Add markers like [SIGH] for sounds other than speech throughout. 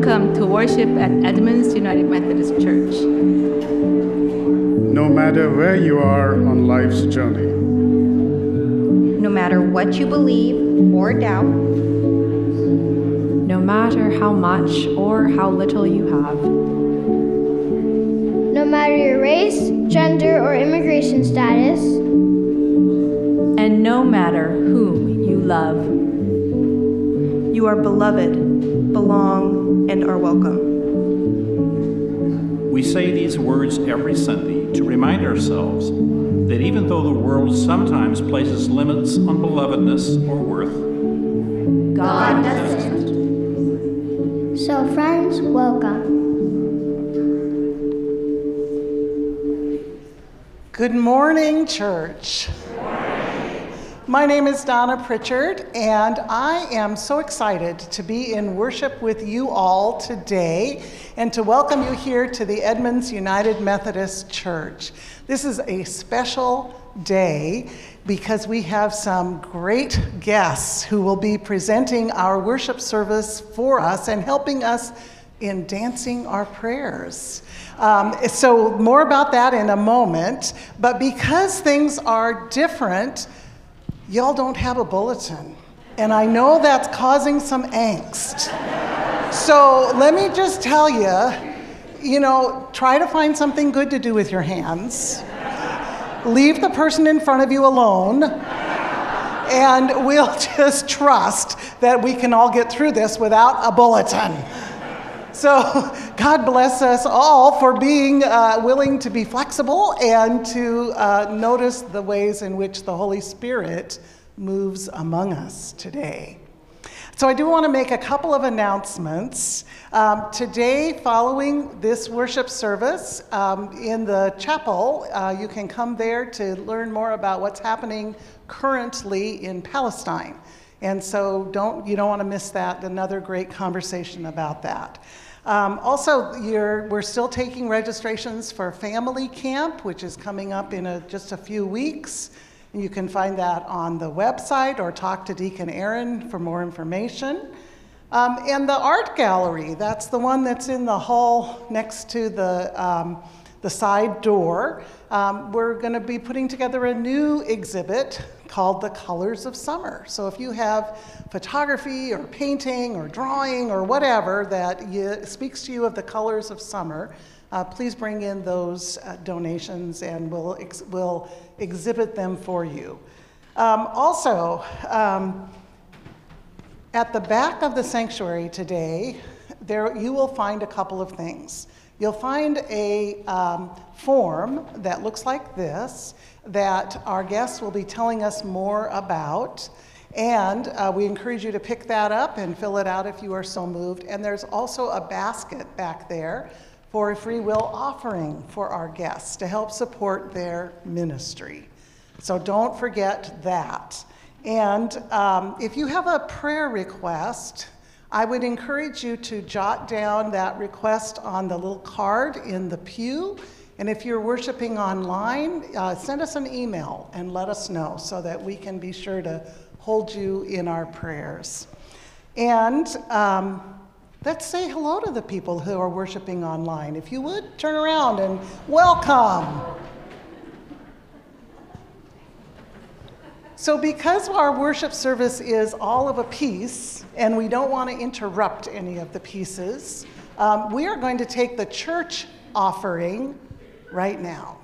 Welcome to worship at Edmonds United Methodist Church. No matter where you are on life's journey, no matter what you believe or doubt, no matter how much or how little you have, no matter your race, gender, or immigration status, and no matter whom you love. You are beloved, belong, and are welcome. We say these words every Sunday to remind ourselves that even though the world sometimes places limits on belovedness or worth, God doesn't. So, friends, welcome. Good morning, church. My name is Donna Pritchard, and I am so excited to be in worship with you all today and to welcome you here to the Edmonds United Methodist Church. This is a special day because we have some great guests who will be presenting our worship service for us and helping us in dancing our prayers. Um, so, more about that in a moment. But because things are different, y'all don't have a bulletin. And I know that's causing some angst. So let me just tell you, you know, try to find something good to do with your hands. Leave the person in front of you alone. And we'll [LAUGHS] just trust that we can all get through this without a bulletin. So, [LAUGHS] God bless us all for being uh, willing to be flexible and to uh, notice the ways in which the Holy Spirit moves among us today. So, I do want to make a couple of announcements. Um, today, following this worship service um, in the chapel, uh, you can come there to learn more about what's happening currently in Palestine. And so don't, you don't want to miss that, another great conversation about that. Um, also, we're still taking registrations for Family Camp, which is coming up in a, just a few weeks. You can find that on the website or talk to Deacon Aaron for more information. Um, and the art gallery, that's the one that's in the hall next to the, um, the side door. Um, we're going to be putting together a new exhibit called The Colors of Summer. So if you have photography or painting or drawing or whatever that you, speaks to you of the colors of summer, uh, please bring in those uh, donations and we'll, ex- we'll exhibit them for you. Um, also, um, at the back of the sanctuary today, there you will find a couple of things. You'll find a um, form that looks like this that our guests will be telling us more about. And uh, we encourage you to pick that up and fill it out if you are so moved. And there's also a basket back there for a free will offering for our guests to help support their ministry. So don't forget that. And um, if you have a prayer request, I would encourage you to jot down that request on the little card in the pew. And if you're worshiping online, uh, send us an email and let us know so that we can be sure to hold you in our prayers. And um, let's say hello to the people who are worshiping online. If you would, turn around and welcome. So, because our worship service is all of a piece, and we don't want to interrupt any of the pieces, um, we are going to take the church offering right now.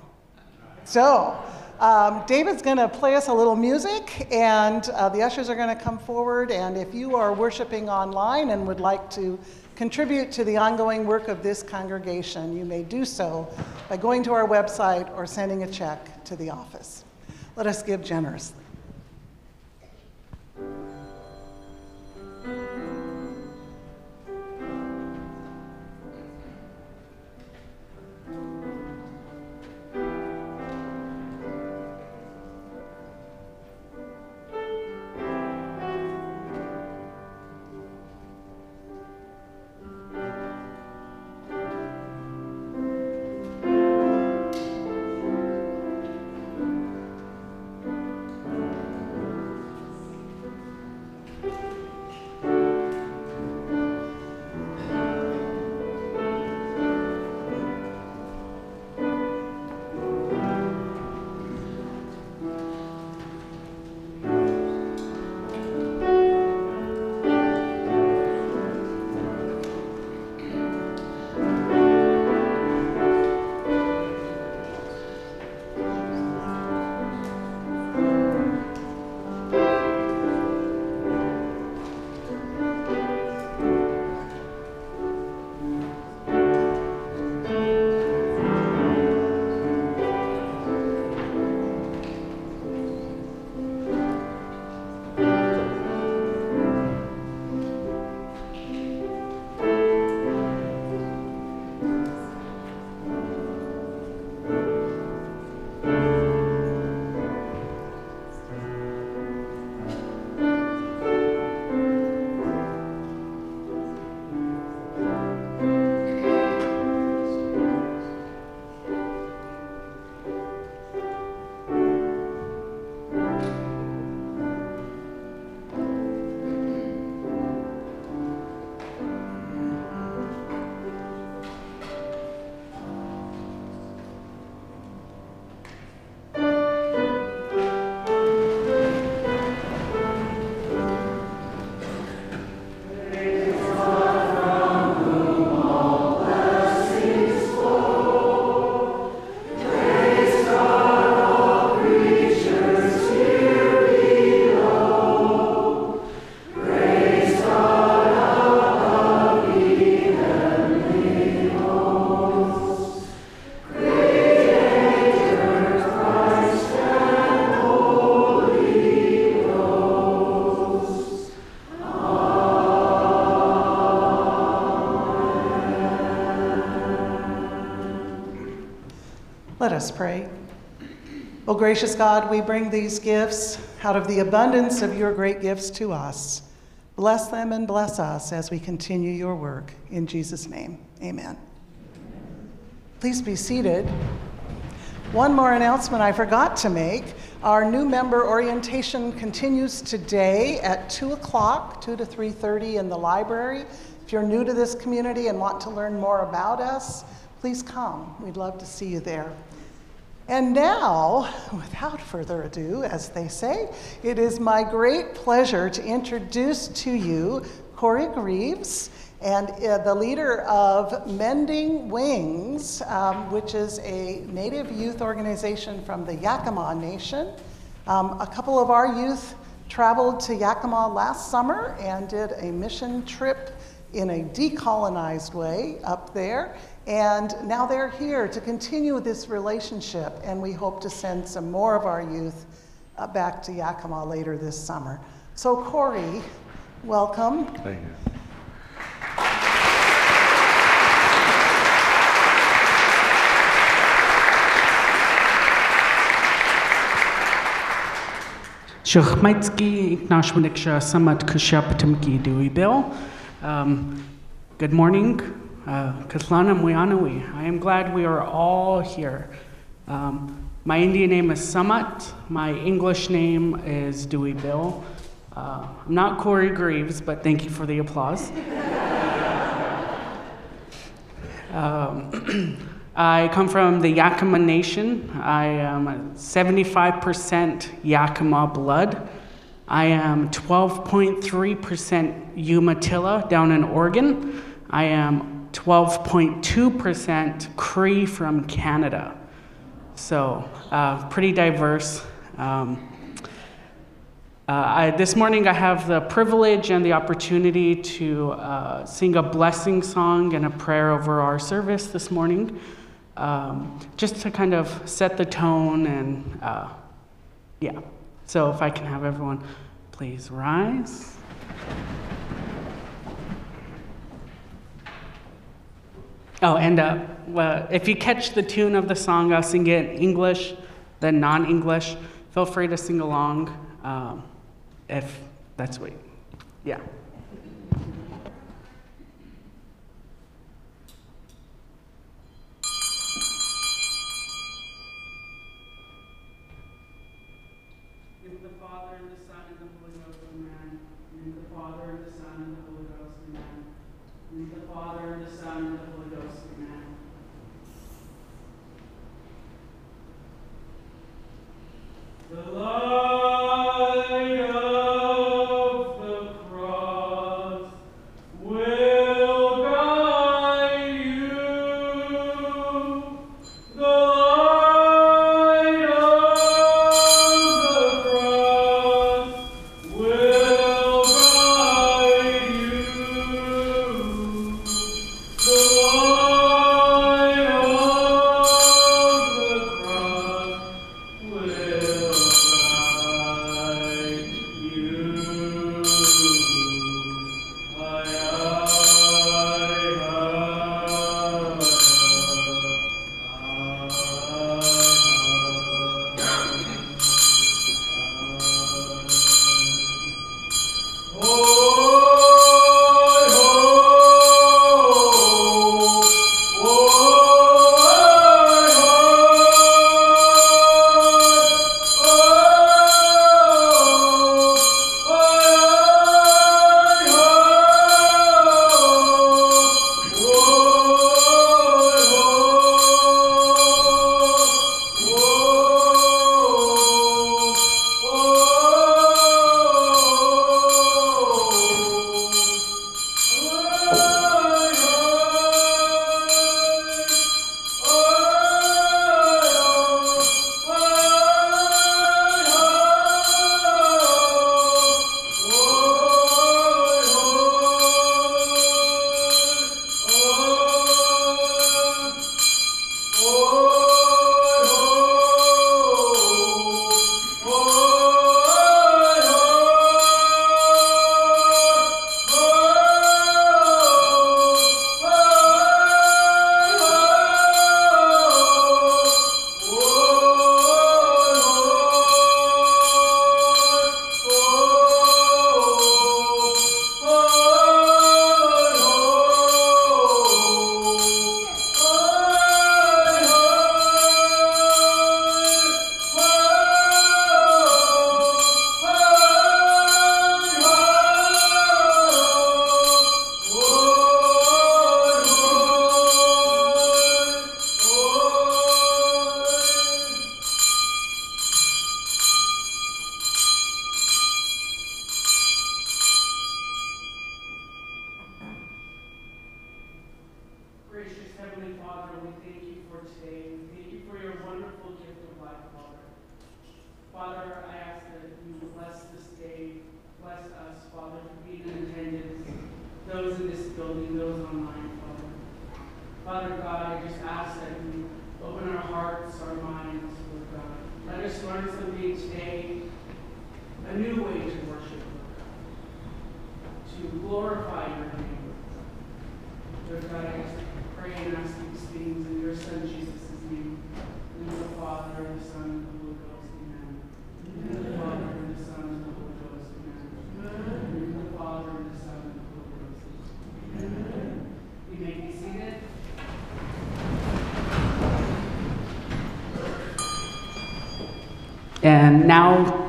So, um, David's going to play us a little music, and uh, the ushers are going to come forward. And if you are worshiping online and would like to contribute to the ongoing work of this congregation, you may do so by going to our website or sending a check to the office. Let us give generously. Us pray. O gracious God, we bring these gifts out of the abundance of your great gifts to us. Bless them and bless us as we continue your work. In Jesus' name, amen. Please be seated. One more announcement I forgot to make. Our new member orientation continues today at 2 o'clock, 2 to 3.30 in the library. If you're new to this community and want to learn more about us, please come. We'd love to see you there. And now, without further ado, as they say, it is my great pleasure to introduce to you Corey Greaves and uh, the leader of Mending Wings, um, which is a Native youth organization from the Yakima Nation. Um, a couple of our youth traveled to Yakima last summer and did a mission trip in a decolonized way up there. And now they're here to continue this relationship, and we hope to send some more of our youth uh, back to Yakima later this summer. So, Corey, welcome. Thank you. Shochmaitsky Nashwaniksha Samat Kushapatamki Dewey Bill. Um, Good morning. Katlana Muyanui. I am glad we are all here. Um, my Indian name is Samat. My English name is Dewey Bill. Uh, I'm not Corey Greaves, but thank you for the applause. [LAUGHS] Um, [CLEARS THROAT] I come from the Yakima Nation. I am 75% Yakima blood. I am 12.3% Umatilla down in Oregon. I am 12.2% Cree from Canada. So, uh, pretty diverse. Um, uh, I, this morning, I have the privilege and the opportunity to uh, sing a blessing song and a prayer over our service this morning um, just to kind of set the tone and uh, yeah. So if I can have everyone please rise. Oh, and uh, well, if you catch the tune of the song, I'll sing it in English, then non English. Feel free to sing along um, if that's what, yeah. Is the Father and the Son and the Holy Ghost, amen. In the Father and the Son and the Holy Ghost, amen. In the Father and the Son and the Holy Ghost, amen. The Oh.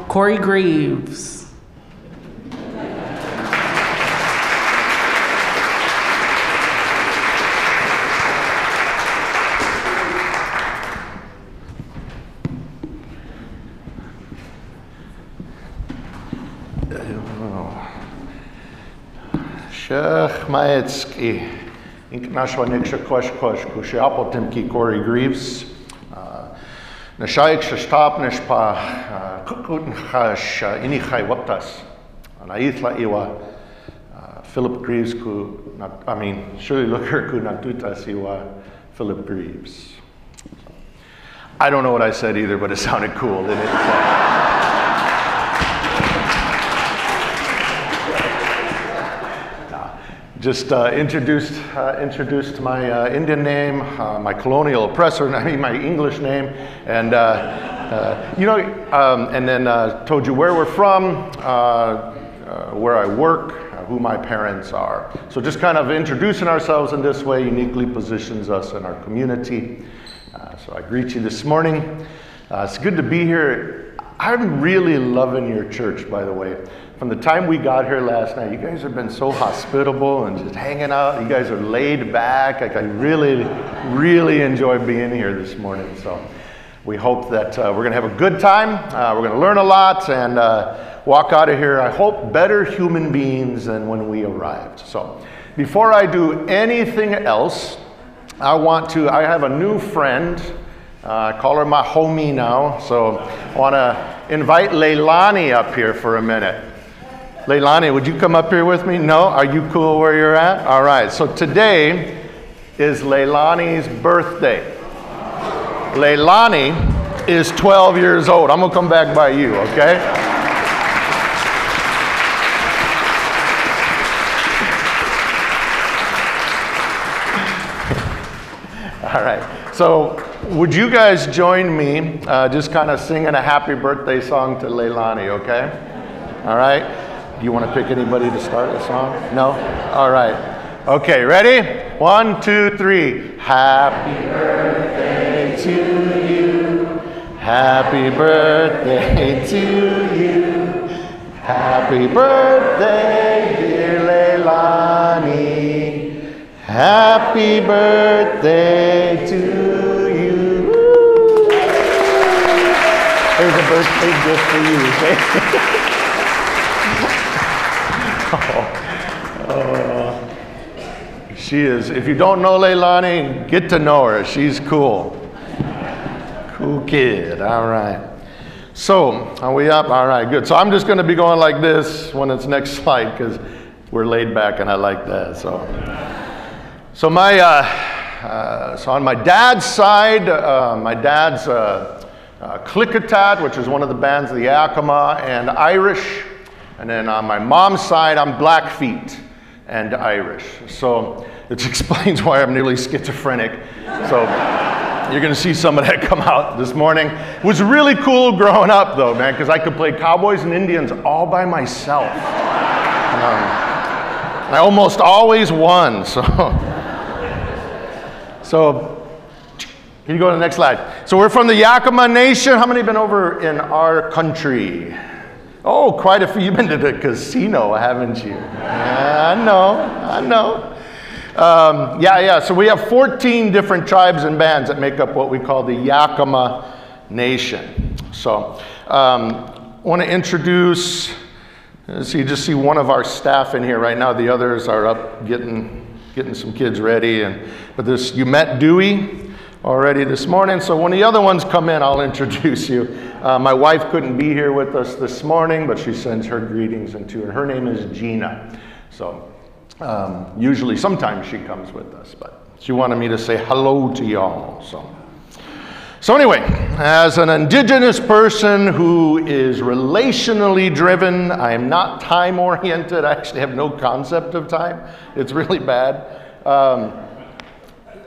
Corey Greaves. Shech Maetsky, Inknashwa Niksha Kosh Kosh, Kushiapo Timki Corey Greaves. Uh, Nashaik Shashtap Nishpa, Kukut Nchash, Inichai Waptas, Naithla Iwa, Philip Greaves, ku, I mean, Shirley Looker, ku Natutas Iwa, Philip Greaves. I don't know what I said either, but it sounded cool, didn't it? [LAUGHS] just uh, introduced uh, introduced my uh, Indian name, uh, my colonial oppressor, and [LAUGHS] I mean my English name, and uh, uh, you know, um, and then uh, told you where we're from, uh, uh, where I work, uh, who my parents are. So just kind of introducing ourselves in this way uniquely positions us in our community. So I greet you this morning. It's good to be here. I'm really loving your church, by the way. From the time we got here last night, you guys have been so hospitable and just hanging out. You guys are laid back. Like I really, really enjoy being here this morning. So we hope that uh, we're going to have a good time. Uh, we're going to learn a lot and uh, walk out of here, I hope, better human beings than when we arrived. So before I do anything else, I want to, I have a new friend. Uh, I call her my homie now. So I want to invite Leilani up here for a minute. Leilani, would you come up here with me? No? Are you cool where you're at? All right. So today is Leilani's birthday. Leilani is 12 years old. I'm going to come back by you, okay? [LAUGHS] All right. So, would you guys join me uh, just kind of singing a happy birthday song to Leilani, okay? All right. Do you want to pick anybody to start the song? No? All right. Okay, ready? One, two, three. Happy birthday. Happy birthday to you. Happy birthday, dear Leilani. Happy birthday to you. There's a birthday gift for you, oh, [LAUGHS] oh. She is, if you don't know Leilani, get to know her. She's cool. Cool kid, all right. So, are we up? All right, good. So I'm just going to be going like this when it's next [LAUGHS] slide because we're laid back and I like that. So, so my, uh, uh, so on my dad's side, uh, my dad's uh, uh, Klickitat, which is one of the bands of the Yakima, and Irish. And then on my mom's side, I'm Blackfeet and Irish. So it [LAUGHS] explains why I'm nearly schizophrenic. So you're going to see some of that [LAUGHS] come out this morning. It was really cool growing up, though, man, because I could play cowboys and Indians all by myself. Um, I almost always won. [LAUGHS] So, so can you go to the next slide? So we're from the Yakima Nation. How many have been over in our country? Oh, quite a few. You've been to the casino, haven't you? I know, I know. Um, yeah, yeah. So we have 14 different tribes and bands that make up what we call the Yakima Nation. So um, I want to introduce, so you just see one of our staff in here right now. The others are up getting, getting some kids ready. And, but this, you met Dewey already this morning. So when the other ones come in, I'll [LAUGHS] introduce you. Uh, my wife couldn't be here with us this morning, but she sends her greetings and to. Her name is Gina. So Um, usually, sometimes she comes with us, but she wanted me to say hello to y'all. So, so anyway, as an indigenous person who is relationally driven, I am not time oriented. I actually have no concept of time. It's really bad. Um,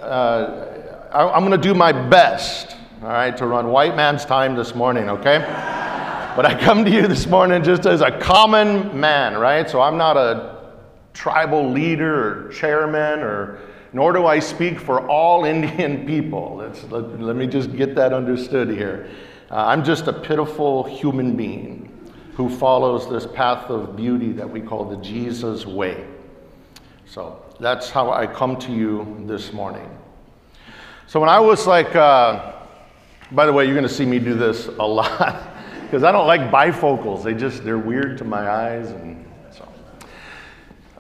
uh, I, I'm going to do my best, all right, to run white man's time this morning, okay? But I come to you this morning just as a common man, right? So I'm not a tribal leader or chairman, or nor do I speak for all [LAUGHS] Indian people. Let, let, me just get that understood here. Uh, I'm just a pitiful human being who follows this path of beauty that we call the Jesus way. So that's how I come to you this morning. So when I was like, uh, by the way, you're going to see me do this a lot [LAUGHS] because I don't like bifocals. They just they're weird to my eyes, and.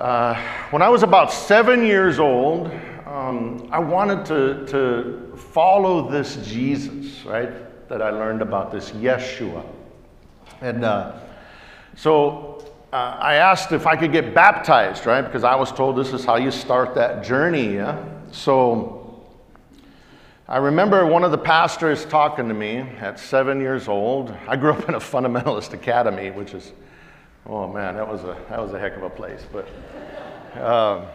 Uh, when I was about seven years old, um, I wanted to to follow this Jesus, right? That I learned about this Yeshua, and uh, so uh, I asked if I could get baptized, right? Because I was told this is how you start that journey. Yeah? So I remember one of the pastors talking to me at seven years old. I grew up in a fundamentalist academy, which is, oh man, that was a, that was a heck of a place. But uh,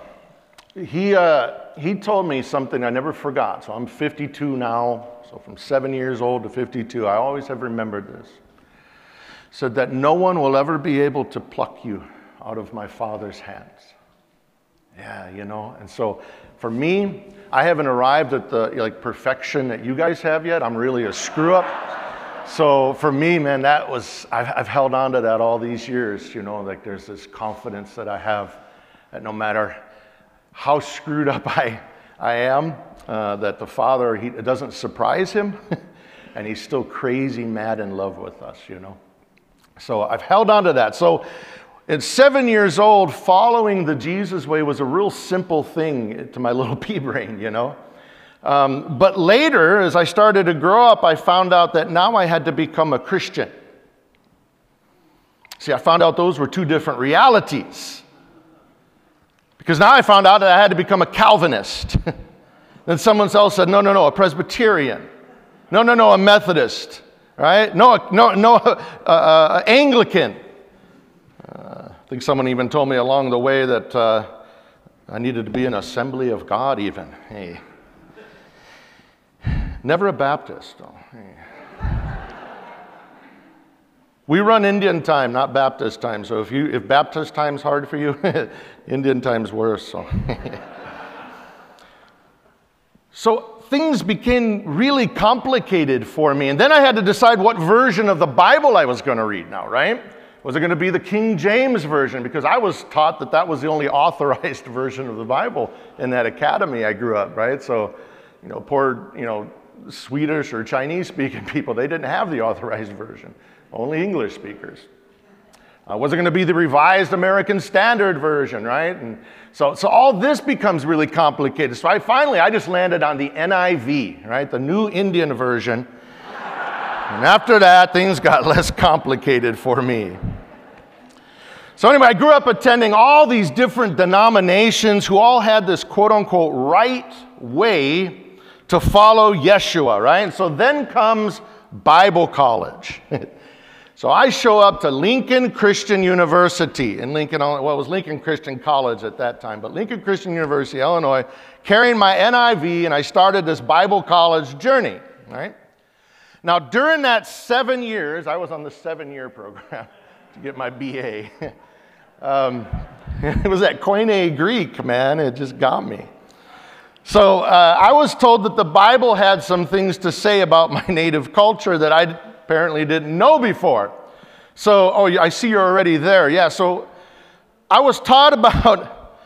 he, uh, he told me something I never forgot. So I'm 52 now. So from seven years old to 52, I always have remembered this. Said that no one will ever be able to pluck you out of my Father's hands. Yeah, you know. And so for me, I haven't arrived at the like perfection that you guys have yet. I'm really a screw up. So for me, man, that was I've, I've held on to that all these years. You know, like there's this confidence that I have that no matter how screwed up I I am, uh, that the Father he it doesn't surprise him, [LAUGHS] and he's still crazy mad in love with us. You know. So I've held on to that. So at seven years old, following the Jesus way was a real simple thing to my [LAUGHS] little pea brain, you know. Um, but later, as I started to grow up, I found out that now I had to become a Christian. See, I found out those were two different realities. Because now I found out that I had to become a Calvinist. [LAUGHS] then someone else said, no, no, no, a Presbyterian. No, no, no, a Methodist. Right? No, no, no, [LAUGHS] uh, uh, Anglican. Uh, I think someone even told me along the way that uh, I needed to be an assembly of God, even. Hey. Never a Baptist. Hey. We run Indian time, not Baptist time. So if you if Baptist time's hard for you, [LAUGHS] Indian time's worse. So. [LAUGHS] so things became really complicated for me, and then I had to decide what version of the Bible I was going to read now, right? Was it going to be the King James Version? Because I was taught that that was the only [LAUGHS] authorized version of the Bible in that academy I grew up, right? So, you know, poor, you know, Swedish or Chinese speaking [LAUGHS] people, they didn't have the authorized version, only English speakers. Uh, was it going to be the Revised American Standard Version, right? And so, so all this becomes really complicated. So I finally, I just landed on the NIV, right? The New Indian Version. And after that, things got [LAUGHS] less complicated for me. So, anyway, I grew up attending all these different denominations who all had this quote unquote right way to follow Yeshua, right? And so then comes Bible college. [LAUGHS] so I show up to Lincoln Christian University in Lincoln, well, it was Lincoln Christian College at that time, but Lincoln Christian University, Illinois, carrying my NIV, and I started this Bible college journey, right? Now, during that seven years, I was on the seven year program [LAUGHS] to get my BA. [LAUGHS] um, it was that Koine Greek, man, it just got me. So uh, I was told that the Bible had some things to say about my native culture that I apparently didn't know before. So, oh, I see you're already there. Yeah, so I was taught about.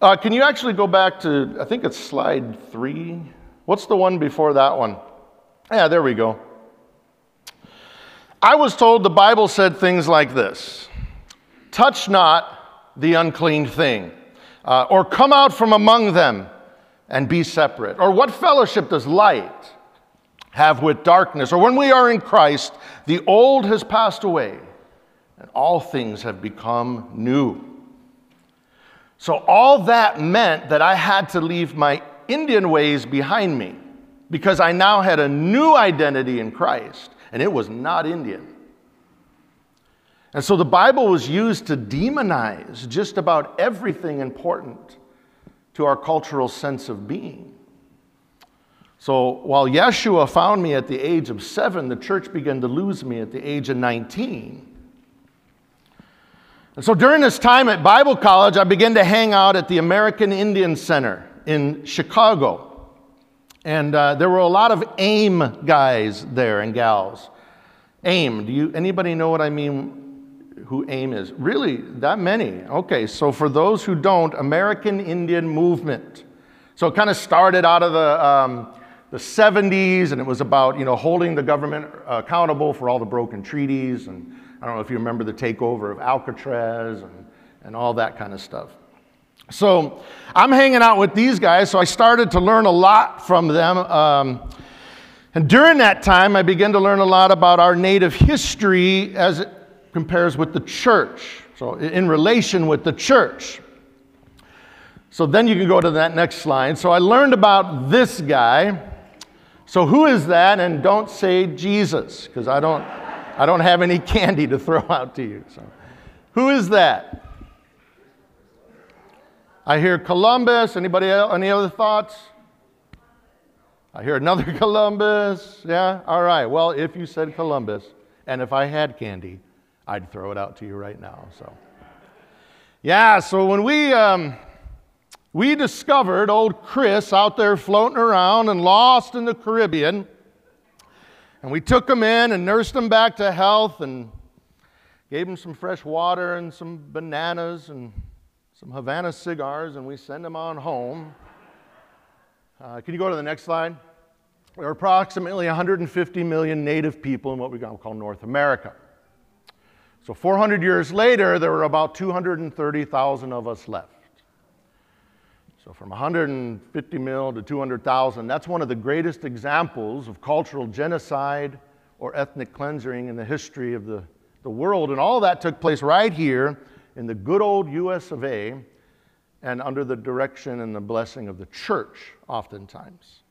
Uh, can you actually go back to, I think it's slide three? What's the one before that one? Yeah, there we go. I was told the Bible said things like this Touch not the unclean thing, uh, or come out from among them and be separate. Or what fellowship does light have with darkness? Or when we are in Christ, the old has passed away and all things have become new. So, all that meant that I had to leave my Indian ways behind me because I now had a new identity in Christ, and it was not Indian. And so the Bible was used to demonize just about everything important to our cultural sense of being. So while Yeshua found me at the age of seven, the church began to lose me at the age of 19. And so during this time at Bible college, I began to hang out at the American Indian Center in Chicago. And uh, there were a lot of AIM guys there and gals. AIM, do you, anybody know what I mean who AIM is? Really, that many? Okay, so for those who don't, American Indian Movement. So it kind of started out of the, um, the 70s, and it was about you know holding the government accountable for all the broken treaties, and I don't know if you remember the takeover of Alcatraz and, and all that kind of stuff. So I'm hanging out with these guys, so I started to learn a lot from them. Um, and during that time, I began to learn a lot about our native history as compares with the church. So, in relation with the church. So, then you can go to that next slide. So, I learned about this guy. So, who is that? And don't say Jesus, because I don't, I don't have any candy to throw [LAUGHS] out to you. So, who is that? I hear Columbus. Anybody else? Any other thoughts? I hear another [LAUGHS] Columbus. Yeah? All right. Well, if you said Columbus, and if I had candy, I'd throw it out to you right now. So, yeah, so when we, um, we discovered old Chris out there floating around and lost in the Caribbean, and we took him in and nursed him back to health and gave him some fresh water and some bananas and some Havana cigars, and we sent him on home. Uh, can you go to the next slide? There are approximately 150 million native people in what we call North America. So 400 years later, there were about 230,000 of us left. So from 150 mil to 200,000, that's one of the greatest examples of cultural genocide or ethnic cleansing in the history of the, the world. And all that took place right here in the good old US of A and under the direction and the blessing of the church, oftentimes.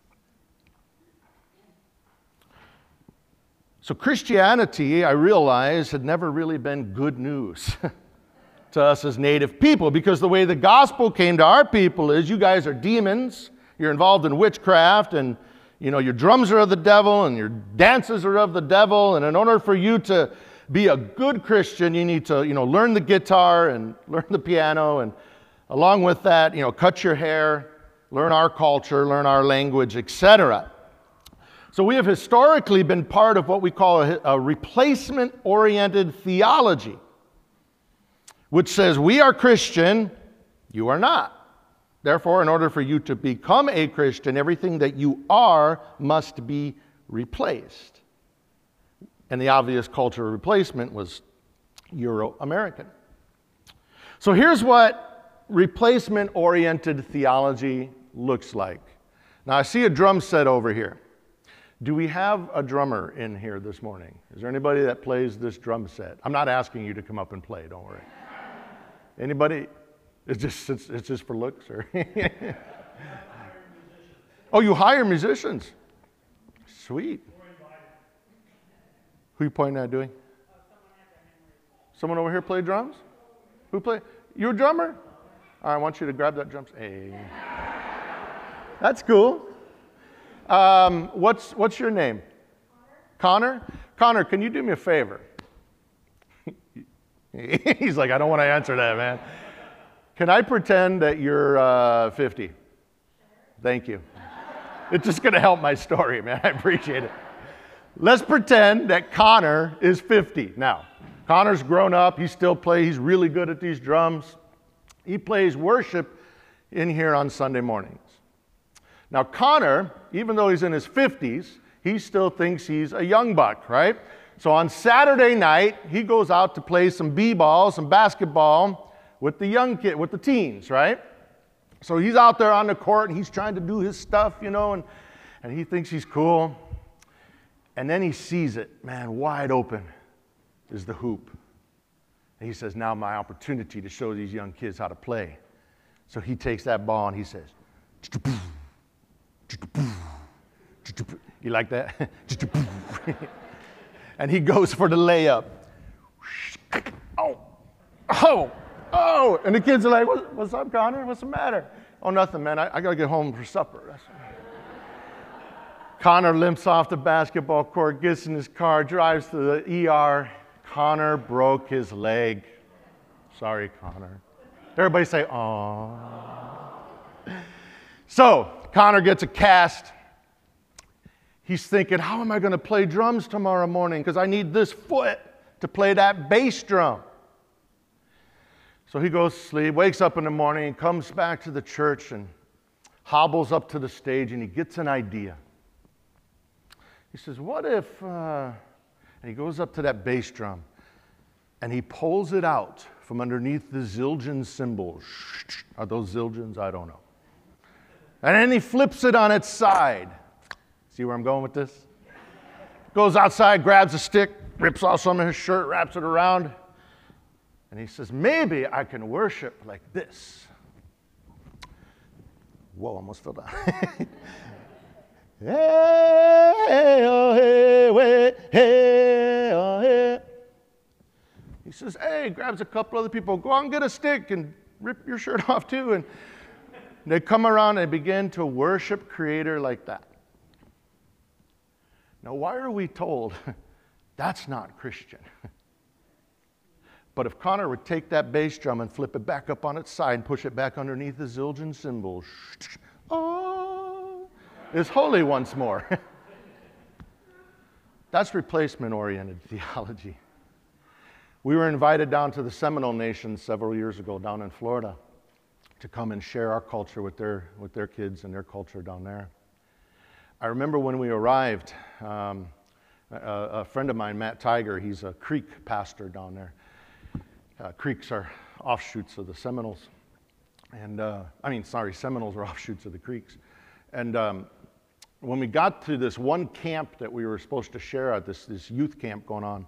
So, Christianity, I realized, had never really been good news [LAUGHS] to us as native people because the way the gospel came to our people is you guys are demons, you're involved in witchcraft, and you know, your drums are of the devil and your dances are of the devil. And in order for you to be a good Christian, you need to, you know, learn the guitar and [LAUGHS] learn the piano, and along with that, you know, cut your hair, learn our culture, learn our language, etc. So we have historically been part of what we call a, a replacement oriented theology, which says we are Christian, you are not. Therefore, in order for you to become a Christian, everything that you are must be replaced. And the obvious cultural replacement was Euro American. So here's what replacement oriented theology looks like. Now, I see a drum set over here. Do we have a drummer in here this morning? Is there anybody that plays this drum set? I'm not asking you to come up and play, don't worry. Anybody? It's just, it's, it's just for looks? Or [LAUGHS] oh, you hire musicians? Sweet. Who you pointing at doing? Someone over here play drums? Who play? You a drummer? All right, I want you to grab that drum. Hey. That's cool. Um, what's, what's your name? Connor? Connor, Connor, can you do me a favor? [LAUGHS] He's like, I don't want to answer that, man. Can I pretend that you're uh, 50? Thank you. It's just going to help my story, man. [LAUGHS] I appreciate it. Let's pretend that Connor is 50 now. Connor's grown up. He still plays. He's really good at these drums. He plays worship in here on Sunday mornings. Now, Connor, even though he's in his 50s, he still thinks he's a young buck, right? So on Saturday night, he goes out to play some b-ball, some basketball with the young kid, with the teens, right? So he's out there on the court and he's trying to do his stuff, you know, and, and he thinks he's cool. And then he sees it, man, wide open is the hoop. And he says, Now my opportunity to show these young kids how to play. So he takes that ball and he says, You like that? [LAUGHS] and he goes for the layup. Oh, oh, oh. And the kids are like, What's up, Connor? What's the matter? Oh, nothing, man. I, I got to get home for supper. Connor limps off the basketball court, gets in his car, drives to the ER. Connor broke his leg. Sorry, Connor. Everybody say, "Aww." So Connor gets a cast. He's thinking, how am I going to play drums tomorrow morning? Because I need this foot to play that bass drum. So he goes to sleep, wakes up in the morning, comes back to the church, and hobbles up to the stage, and he gets an idea. He says, What if, uh, and he goes up to that bass drum, and he pulls it out from underneath the Zildjian cymbals. Are those Zildjians? I don't know. And then he flips it on its side. See where I'm going with this? Goes outside, grabs a stick, rips off some of his shirt, wraps it around, and he says, Maybe I can worship like this. Whoa, almost fell down. [LAUGHS] hey, oh, hey, hey, oh, hey. He says, Hey, grabs a couple other people, go on, get a stick and rip your shirt [LAUGHS] off too. And they come around and begin to worship Creator like that. Now, why are we told [LAUGHS] that's not Christian? [LAUGHS] But if Connor would take that bass drum and flip it back up on its side and push it back underneath the Zildjian cymbals, [LAUGHS] oh, ah, holy once more. That's replacement oriented theology. We were invited down to the Seminole Nation several years ago down in Florida to come and share our culture with their, with their kids and their culture down there. I remember when we arrived, um, a, a friend of mine, Matt Tiger, he's a Creek pastor down there. Uh, creeks are offshoots of the Seminoles. And, uh, I mean, sorry, Seminoles are [LAUGHS] offshoots of the Creeks. And um, when we got to this one camp that we were supposed to share at, this, this youth camp going on,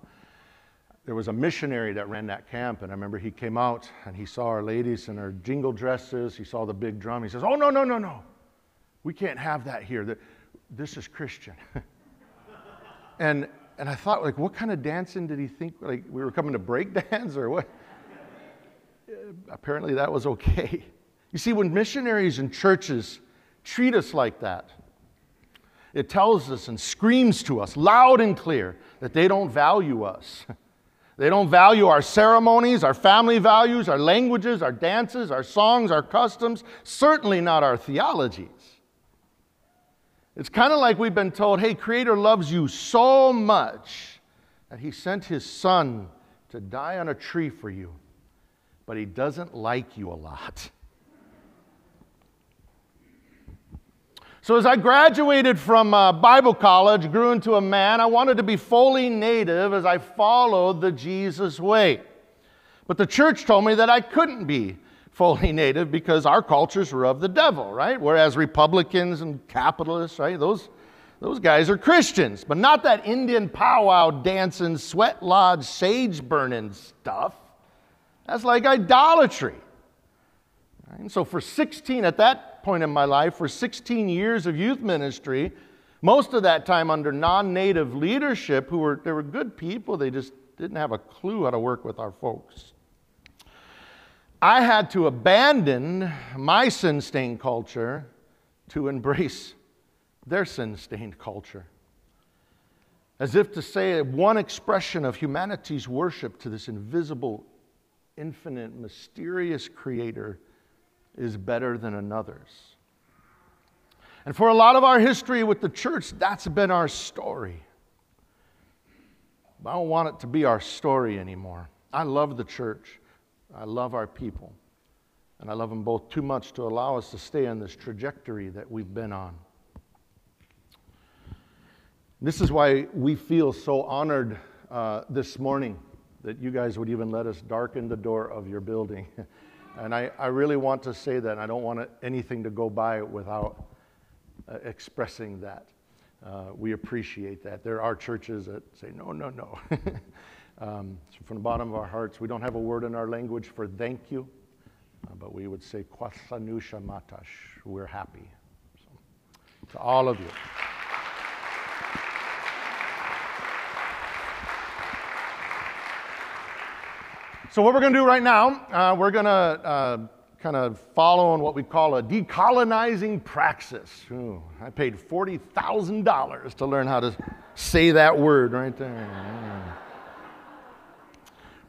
there was a missionary that ran that camp. And I remember he came out and he saw our ladies in their jingle dresses. He saw the big drum. He says, Oh, no, no, no, no. We can't have that here. This is Christian. [LAUGHS] and and I thought, like, what kind of dancing did he think? Like, we were coming to break [LAUGHS] dance or what? Uh, apparently, that was okay. [LAUGHS] You see, when missionaries and churches treat us like that, it tells us and screams to us loud and clear that they don't value us. They don't value our ceremonies, our family values, our languages, our dances, our songs, our customs, certainly not our theologies. It's kind of like we've been told, hey, Creator loves you so much that He sent His Son to die on a tree for you, but He doesn't like you a lot. So, as I graduated from uh, Bible college, grew into a man, I wanted to be fully native as I followed the Jesus way. But the church told me that I couldn't be fully native because our cultures were of the devil, right? Whereas Republicans and capitalists, right, those, those guys are Christians, but not that Indian powwow dancing, sweat lodge, sage burning stuff. That's like idolatry. And so, for 16, at that point in my life, for 16 years of youth ministry, most of that time under non native leadership, who were, they were good people, they just didn't have a clue how to work with our folks. I had to abandon my sin stained culture to embrace their sin stained culture. As if to say, one expression of humanity's worship to this invisible, infinite, mysterious creator is better than another's. And for a lot of our history with the church, that's been our story. But I don't want it to be our story anymore. I love the church. I love our people. And I love them both too much to allow us to stay on this trajectory that we've been on. This is why we feel so honored uh, this morning that you guys would even let us darken the door of your building. [LAUGHS] and I, I really want to say that. I don't want anything to go by without uh, expressing that. Uh, we appreciate that. There are churches that say, no, no, no. [LAUGHS] Um, so from the bottom of our hearts, we don't have a word in our language for thank you. uh, but we would say Kwasanusha Matash. We're happy. So, to all of you. So, what we're going to do right now, uh, we're going to uh, kind of follow on what we call a decolonizing praxis. Ooh, I paid $40,000 to learn how to say that word right there.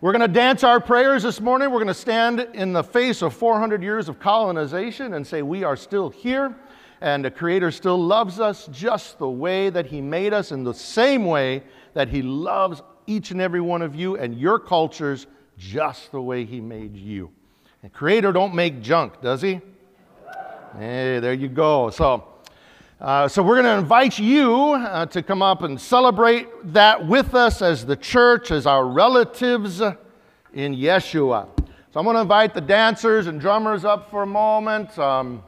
We're going to dance our prayers this morning. We're going to stand in the face of 400 years of colonization and say, We are still here, and the Creator still loves us just the way that He made us, in the same way that He loves each and every one of you and your cultures just the way He made you. And Creator don't make junk, does He? Hey, there you go. So, uh, so we're going to invite you uh, to come up and celebrate that with us as the church, as our relatives in Yeshua. So I'm going to invite the dancers and drummers up for a moment. Um,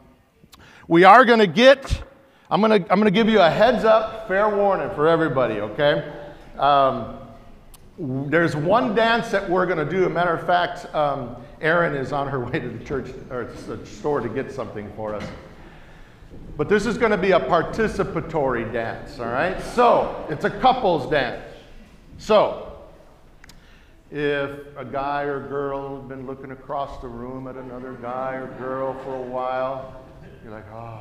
we are going to get. I'm going to I'm going to give you a heads up, fair warning for everybody. Okay. Um, there's one dance that we're going to do. A matter of fact, um, Erin is on her [LAUGHS] way to the church or the store to get something for us. But this is going to be a participatory dance, all right? So it's a couples dance. So if a guy or girl has been looking across the room at another guy or girl for a while, you're like, oh,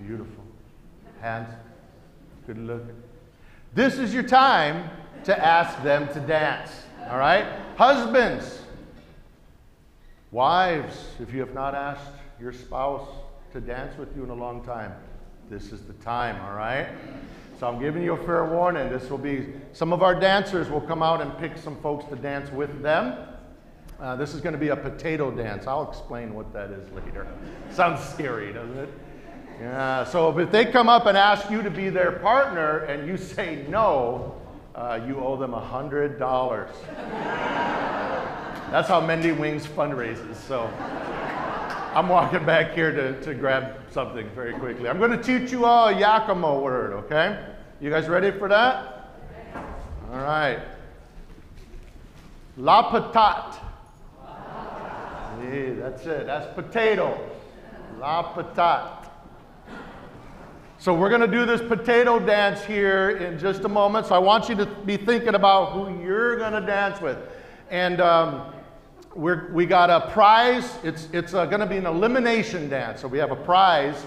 beautiful, handsome, good looking. This is your time to ask them to dance, all right? Husbands, wives, if you have not asked your spouse to dance with you in a long time, this is the time, all right? So I'm giving you a fair warning. This will be, some of our dancers will come out and pick some folks to dance with them. Uh, this is going to be a potato dance. I'll explain what that is later. [LAUGHS] Sounds scary, doesn't it? Yeah, so if they come up and ask you to be their partner and you say no, uh, you owe them $100. That's how Mending Wings fundraises. So I'm walking back here to, to grab something very quickly. I'm going to teach you all a Yakima word, okay? You guys ready for that? All right. La patate. Yeah, that's it. That's potato. La patate. So we're going to do this potato dance here in just a moment. So I want you to be thinking about who you're going to dance with. And um, we're, we got a prize. It's, it's uh, going to be an elimination dance. So we have a prize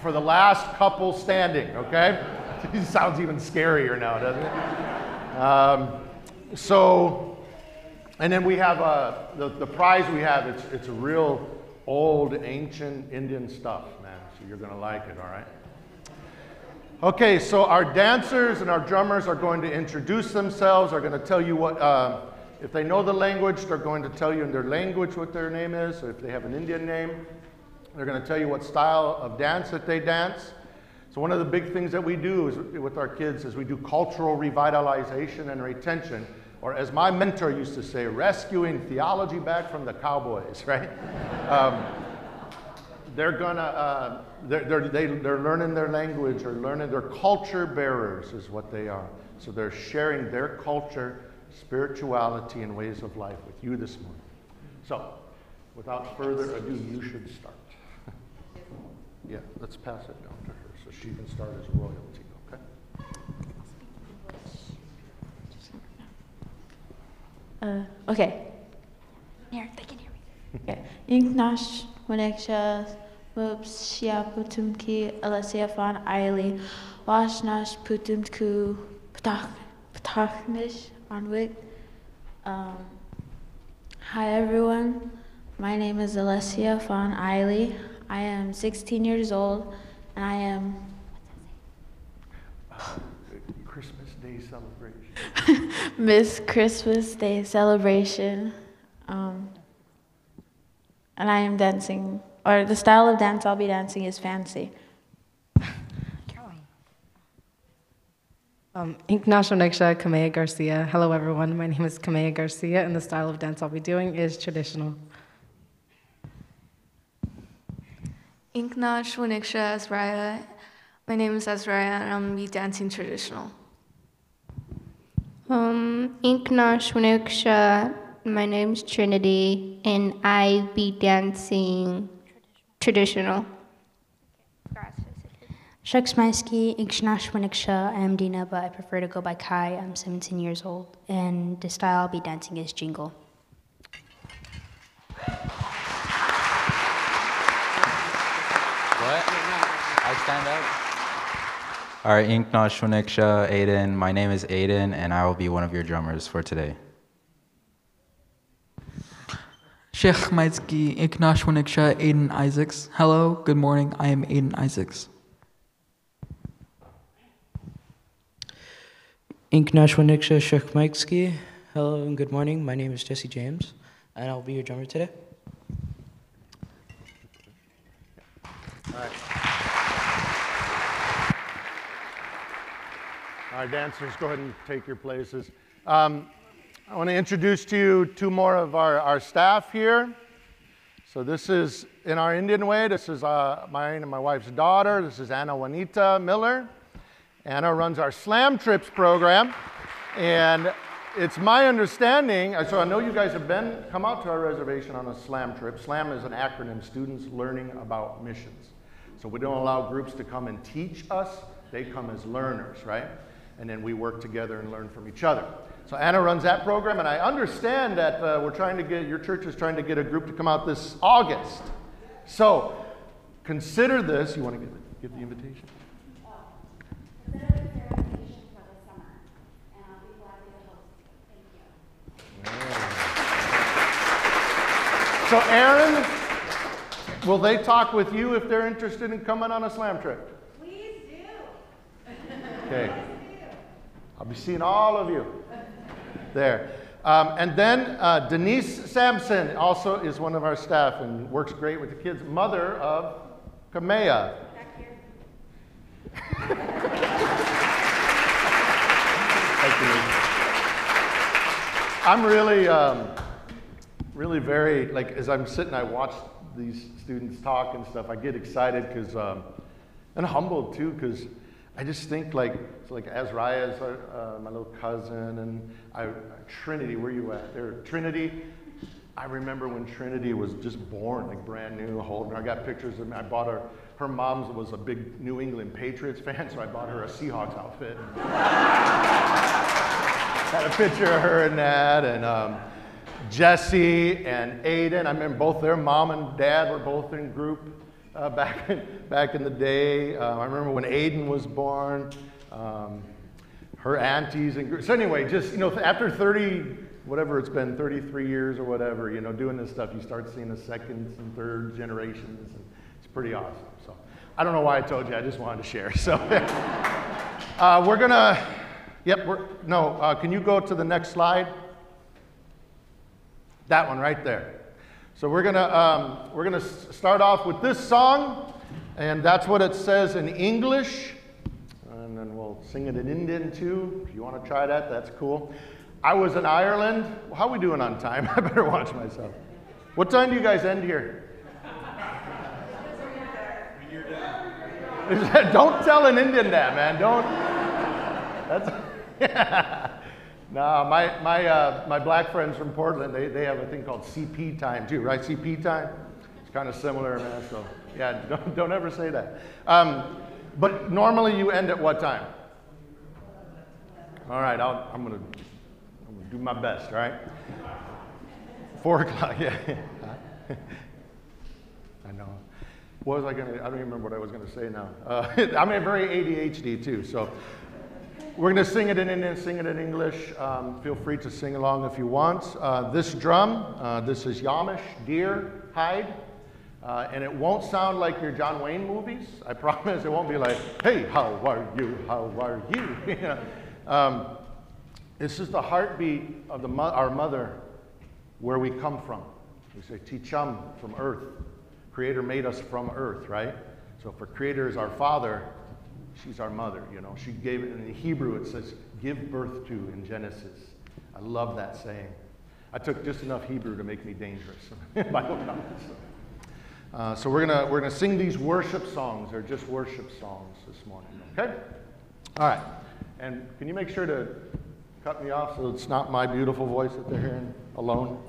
for the last couple standing, okay? [LAUGHS] it sounds even scarier now, doesn't it? Um, so, and then we have uh, the, the prize we have, it's, it's real old, ancient Indian stuff, man. So you're going to like it, all right? Okay, so our dancers and our drummers are going to introduce themselves, are going to tell you what, uh, if they know the language, they're going to tell you in their language what their name is. So if they have an Indian name, they're going to tell you what style of dance that they dance. So one of the big things that we do is, with our kids is we do cultural revitalization and retention, or as my mentor used to say, rescuing theology back from the cowboys, [LAUGHS] right? um, they're gonna uh, they're, they're, they, are they are learning their language or learning their culture bearers is what they are. So they're sharing their culture spirituality and ways of life with you this morning. So without further ado you should start. [LAUGHS] Yeah let's pass it down to her so she can start as royalty okay? Uh, okay. Here they can hear me. Okay Ignash Moneksha Putumki, Alessia Von Eiley, Washnash Putumku, Patachnish. Um, hi everyone, my name is Alessia Von Eiley. I am 16 years old and I am. [LAUGHS] Christmas Day celebration. [LAUGHS] Miss Christmas Day celebration. Um, and I am dancing or the style of dance I'll be dancing is fancy. Um, Ignacio Neksha Kamea Garcia. Hello, everyone. My name is Kamea Garcia, and the style of dance I'll be doing is traditional. Inkna Shwaniksha Azraya. My name is Azraya, and I'm going to be dancing traditional. Um, Inkna Shwaniksha my name's Trinity, and I be dancing traditional. Shuksmaisky, Ikshnash Winiksha, I am Dina, but I prefer to go by Kai. I'm 17 years old, and the style I'll be dancing is jingle. What? I stand up. All right, Inkna Shuniksha, Aiden. My name is Aiden, and I will be one of your drummers for today. Sheikh Maitsky, Iknash Winiksha, Aiden Isaacs. Hello, good morning. I am Aiden Isaacs. Inknash Winiksha, Sheikh Maitsky. Hello and good morning. My name is Jesse James, and I'll be your drummer today. All right. All right, dancers, go ahead and take your places. Um, I want to introduce to you two more of our, our staff here. So this is in our Indian way. This is uh, mine and my wife's daughter. This is Anna Juanita Miller. Anna runs our Slam Trips program, and it's my understanding. So I know you guys have been come out to our reservation on a Slam trip. Slam is an acronym: Students Learning About Missions. So we don't allow groups to come and teach us; they come as learners, right? And then we work together and learn from each other. So Anna runs that program, and I understand that uh, we're trying to get your church is trying to get a group to come out this August. So consider this. You want to give, it, give the invitation? So Aaron, will they talk with you if they're interested in coming on a slam trip? Please do. Okay. I'll be seeing all of you there. Um, and then uh, Denise Sampson also is one of our staff and works great with the kids. Mother of Kamea. Thank you. I'm really, um, really very like as I'm sitting, I watch these students talk and stuff. I get excited because, um, and humbled too, because I just think like, it's like Azariah is our, uh, my little cousin, and I, Trinity. Where you at? There, Trinity. I remember when Trinity was just born, like brand new, holding. I got pictures of. me I bought her. Her mom was a big New England Patriots fan, so I bought her a Seahawks outfit. [LAUGHS] Had a picture of her in that, and um, Jesse and Aiden. I remember both their mom and dad were both in group uh, [LAUGHS] back back in the day. Uh, I remember when Aiden was born. Um, her aunties and. So anyway, just you know, after 30, whatever it's been, 33 years or whatever, you know, doing this stuff, you start seeing the second and third generations, and it's pretty awesome. So I don't know why I told you. I just wanted to share. [LAUGHS] So uh, we're gonna. Yep. We're no. Uh, can you go to the next slide? That one right there. So we're gonna um, we're gonna start off with this song, and that's what it says in English, and then we'll sing it in Indian too. If you want to try that, that's cool. I was in Ireland. How are we doing on time? [LAUGHS] I better watch myself. What time do you guys end here? [LAUGHS] Don't tell an Indian that, man. Don't. [LAUGHS] That's. No, my my uh, my black friends from Portland, they, they have a thing called CP time too, right? CP time. It's kind of similar, man. So yeah, [LAUGHS] don't don't ever say that. Um, but normally you end at what time? All right, I'll, I'm gonna I'm gonna do my best. Right. Four o'clock. [LAUGHS] Yeah. [LAUGHS] I know. What was I gonna? I don't even remember what I was gonna say now. Uh, I'm very ADHD too, so we're gonna sing it in Indian, sing it in English. Um, feel free to sing along if you want. Uh, this drum, uh, this is Yamish deer hide, uh, and it won't sound like your John Wayne movies. I [LAUGHS] promise. It won't be like, "Hey, how are you? How are you?" [LAUGHS] um, this is the heartbeat of the mo- our mother, where we come from. We say Ticham from earth. Creator made us from earth, right? So if our creator is our father, she's our mother, you know. She gave it in the Hebrew, it says, give birth to in Genesis. I love that saying. I took just enough Hebrew to make me dangerous. [LAUGHS] Bible comments. Uh, so we're gonna we're gonna sing these worship songs. They're just worship songs this morning. Okay. All right. And can you make sure to cut me off so it's not my beautiful voice that they're hearing alone.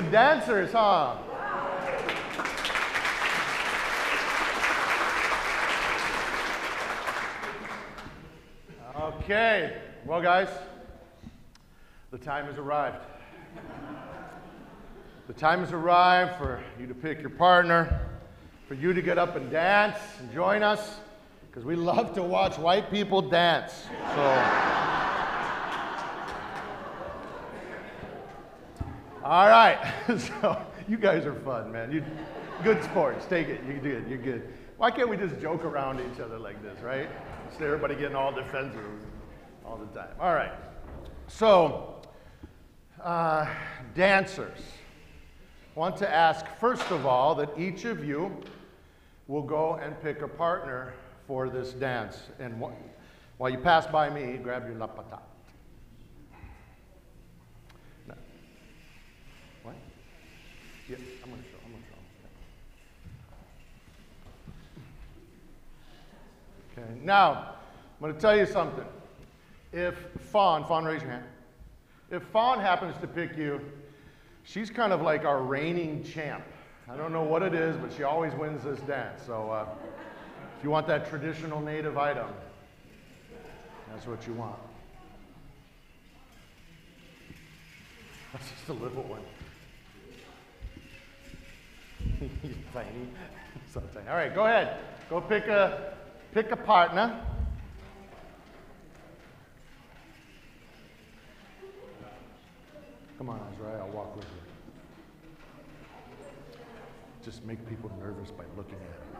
Good dancers, huh? Okay, well, guys, the time has arrived. The time has arrived for you to pick your partner, for you to get up and dance and join us, because we love to watch white people dance. So, all right. [LAUGHS] so you guys are fun, man. You, good sports. Take it. You're good. You're good. Why can't we just joke around each other like this, right? Instead of everybody getting all defensive all the time. All right. So, uh, dancers. Want to ask, first of all, that each of you will go and pick a partner for this dance. And wh- while you pass by me, grab your la patate. No. What? Yeah, I'm going to show. I'm going to show. Okay, now, I'm going to tell you something. If Fawn, Fawn, raise your hand. If Fawn happens to pick you, she's kind of like our reigning champ. I don't know what it is, but she always wins this dance. So uh, if you want that traditional native item, that's what you want. [LAUGHS] That's just a little one. Tiny. so tiny. All right, go ahead. Go pick a pick a partner. Come on, Azrael, I'll walk with you. Just make people nervous by looking at them.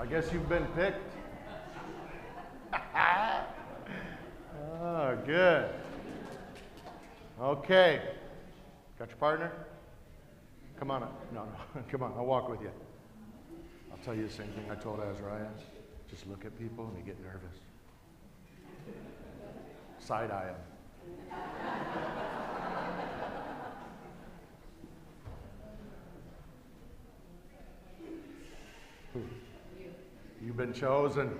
I guess you've been picked. [LAUGHS] oh, good. Okay. Got your partner? Come on. No, no. [LAUGHS] Come on. I'll walk with you. I'll tell you the same thing I told Azariah. Just look at people and you get nervous. Side eye them. [LAUGHS] You've been chosen.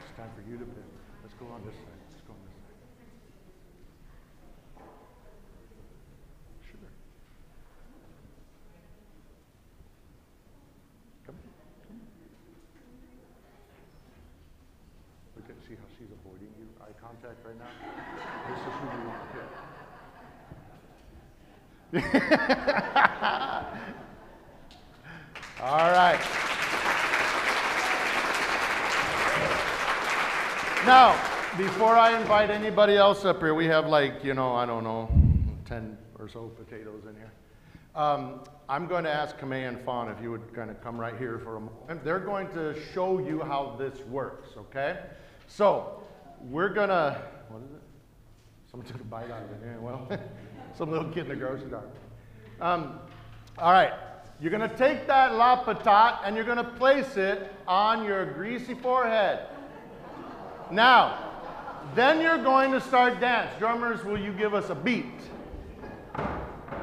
It's time for Let's go on this side. Let's go on this side. Sure. Come. Come. Look at see how she's avoiding you. Eye contact right now. This is who you want to pick. [LAUGHS] All right. Now, before I invite anybody else up here, we have like, you know, I don't know, 10 or so potatoes in here. Um, I'm going to ask Kamei and Fawn if you would kind of come right here for a moment. They're going to show you how this works, okay? So, we're going to, what is it? Someone took a bite out of it. Yeah, well, [LAUGHS] some little kid in the grocery store. Um, all right, you're going to take that la patate and you're going to place it on your greasy forehead. Now, then you're going to start dance. Drummers, will you give us a beat?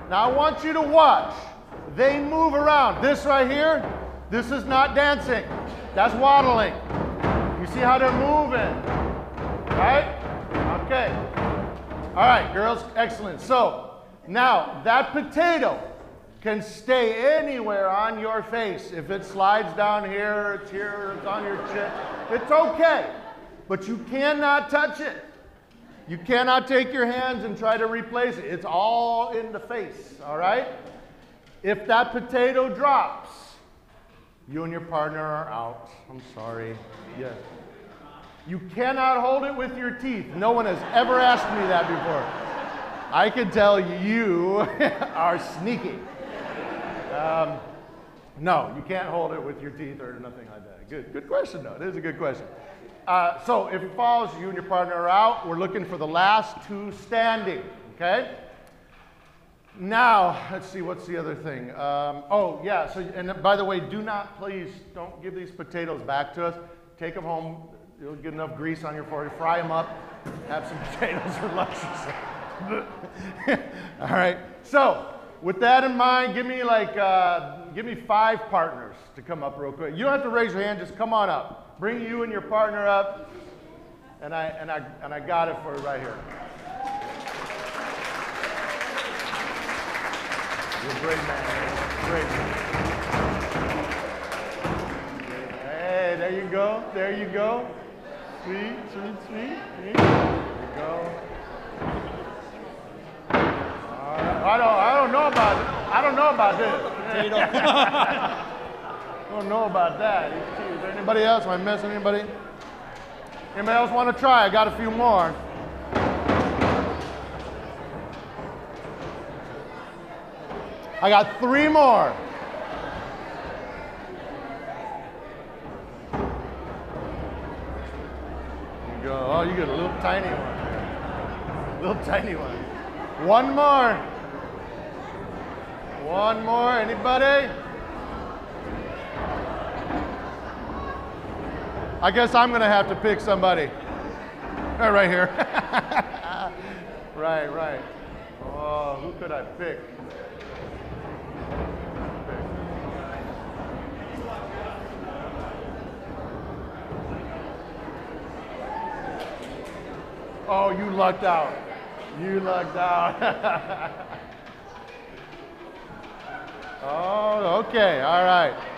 Now I want you to watch. They move around. This right here, this is not dancing. That's waddling. You see how they're moving? Right? Okay. All right, girls, excellent. So now that potato can stay anywhere on your face. If it slides down here, it's here, it's on your chin, it's okay. But you cannot touch it. You cannot take your hands and try to replace it. It's all in the face, all right? If that potato drops, you and your partner are out. I'm sorry. Yes. You cannot hold it with your teeth. No one has ever asked me that before. I can tell you [LAUGHS] are sneaky. Um, no, you can't hold it with your teeth or nothing like that. Good, good question, though. It is a good question. Uh, so if it falls, you and your partner are out. We're looking for the last two standing, okay? Now, let's see, what's the other thing? Um, oh, yeah, so, and by the way, do not, please, don't give these potatoes back to us. Take them home. You'll get enough grease on your forehead. Fry them up. Have some [LAUGHS] potatoes for lunch. [LAUGHS] All right. So, with that in mind, give me like, uh, give me five partners to come up real quick. You don't have to raise your hand. Just come on up. Bring you and your partner up. And I, and I, and I got it for you right here. You're a great man. Great man. Hey, there you go. There you go. Sweet, sweet, sweet. There you go. Right. I don't, I don't know about it. I don't know about this. [LAUGHS] Don't know about that. Is there anybody else? Am I missing anybody? Anybody else want to try? I got a few more. I got three more. You go. Oh, you get a little tiny one. Little tiny one. One more. One more. Anybody? I guess I'm going to have to pick somebody. [LAUGHS] Uh, Right here. [LAUGHS] right, right. Oh, who could I pick? Oh, you lucked out. You lucked out. [LAUGHS] oh, okay. All right.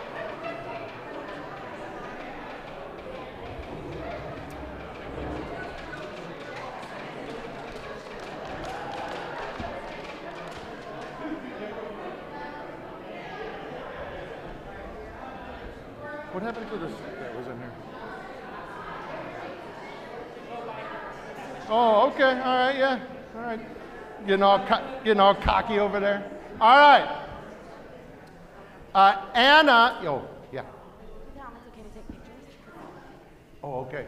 What happened to this that was in here? Oh, okay. All right. Yeah. All right. Getting all, getting all cocky over there. All right. Uh, Anna. Yo, yeah. Oh, okay.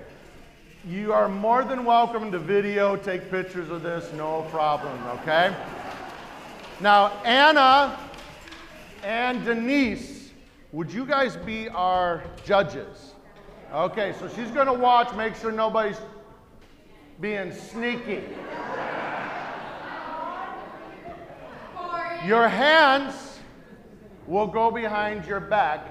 You are more than welcome to video, take pictures of this, no problem, okay? Now, Anna and Denise, would you guys be our judges? Okay, so she's gonna watch, make sure nobody's being sneaky. Your hands will go behind your back.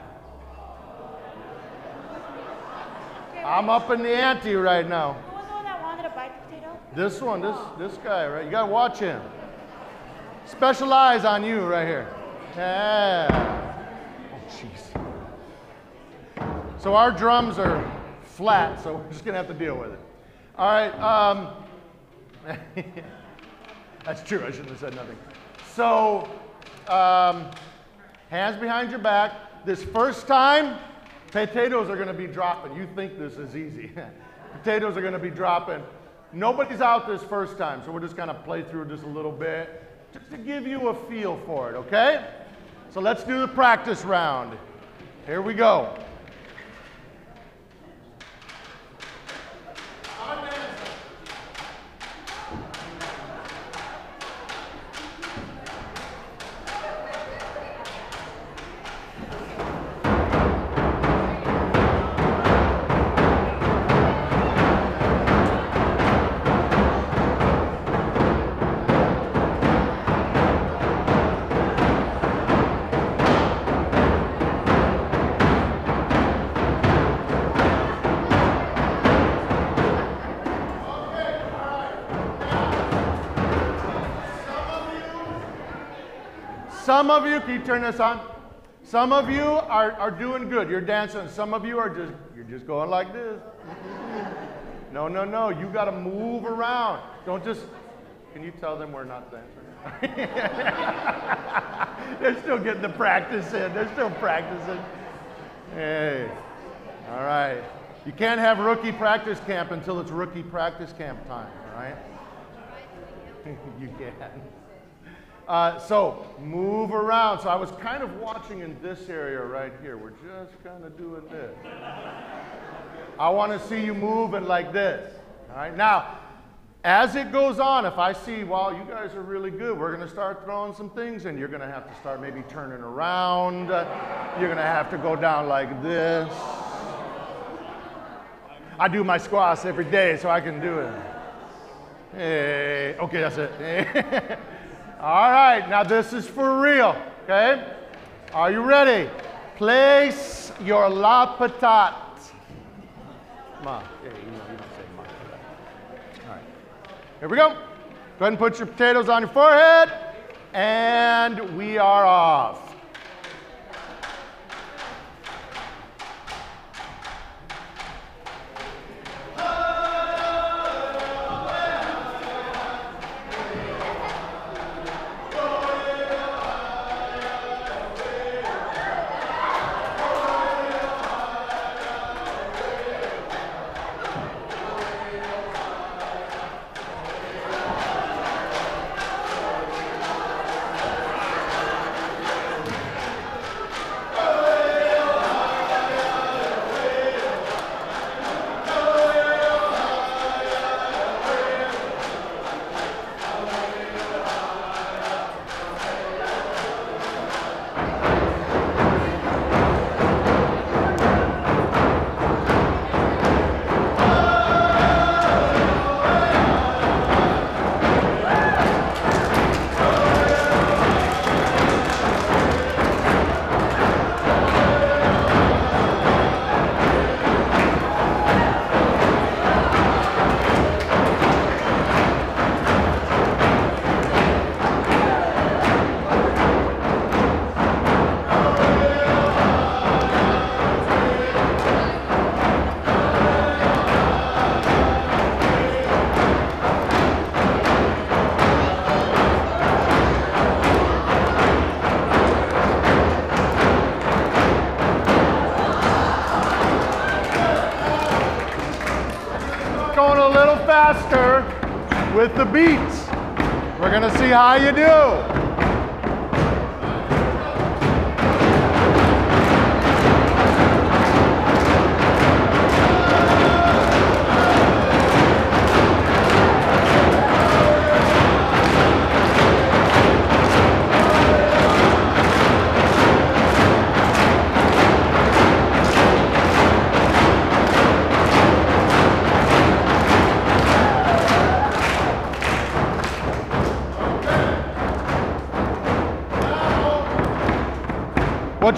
I'm up in the ante right now. Who was the one that wanted to bite the potato? This one, this this guy, right? You gotta watch him. Special eyes on you right here. Yeah. Jeez. So our drums are flat, so we're just gonna have to deal with it. All right. Um, [LAUGHS] that's true. I shouldn't have said nothing. So, um, hands behind your back. This first time, potatoes are to be dropping. You think this is easy. [LAUGHS] potatoes are to be dropping. Nobody's out this first time, so we're just to play through just a little bit just to give you a feel for it, okay? So let's do the practice round. Here we go. Some of you, can you turn this on? Some of you are, are doing good. You're dancing. Some of you are just, you're just going like this. No, no, no. You got to move around. Don't just, can you tell them we're not dancing? [LAUGHS] They're still getting the practice in. They're still practicing. Hey, all right. You can't have rookie practice camp until it's rookie practice camp time, all right? [LAUGHS] you can. Uh, so move around. So I was kind of watching in this area right here. We're just kind of doing this. I want to see you moving like this. All right. Now, as it goes on, if I see, wow, you guys are really good, we're going to start throwing some things and You're going to have to start maybe turning around. You're going to have to go down like this. I do my squats every day, so I can do it. Hey, okay, that's it. [LAUGHS] All right, now this is for real, okay? Are you ready? Place your la patate. Ma, yeah, you, know, you don't say ma. All right, here we go. Go ahead and put your potatoes on your forehead, and we are off.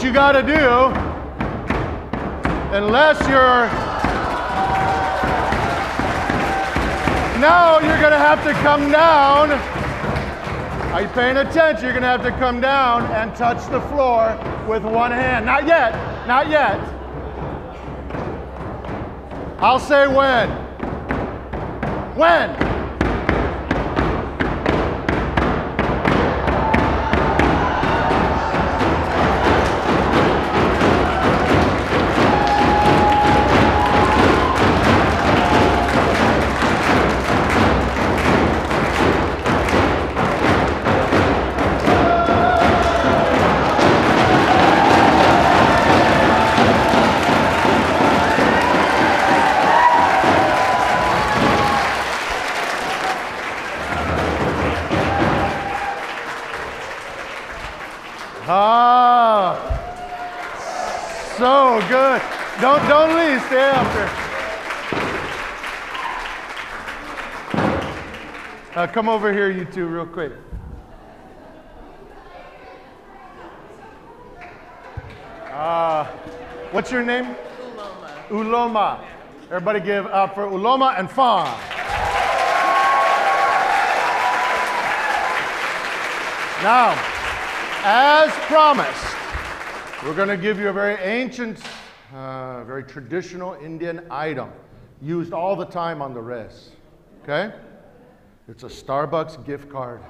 You got to do, unless you're. Now you're going to have to come down. Are you paying attention? You're going to have to come down and touch the floor with one hand. Not yet. Not yet. I'll say when. When? Stay after. Uh, come over here, you two, real quick. Ah, what's your name? Uloma. Uloma. Everybody give up for Uloma and Fawn. Now, as promised, we're going to give you a very ancient, uh, very traditional Indian item used all the time on the res. Okay? It's a Starbucks gift card.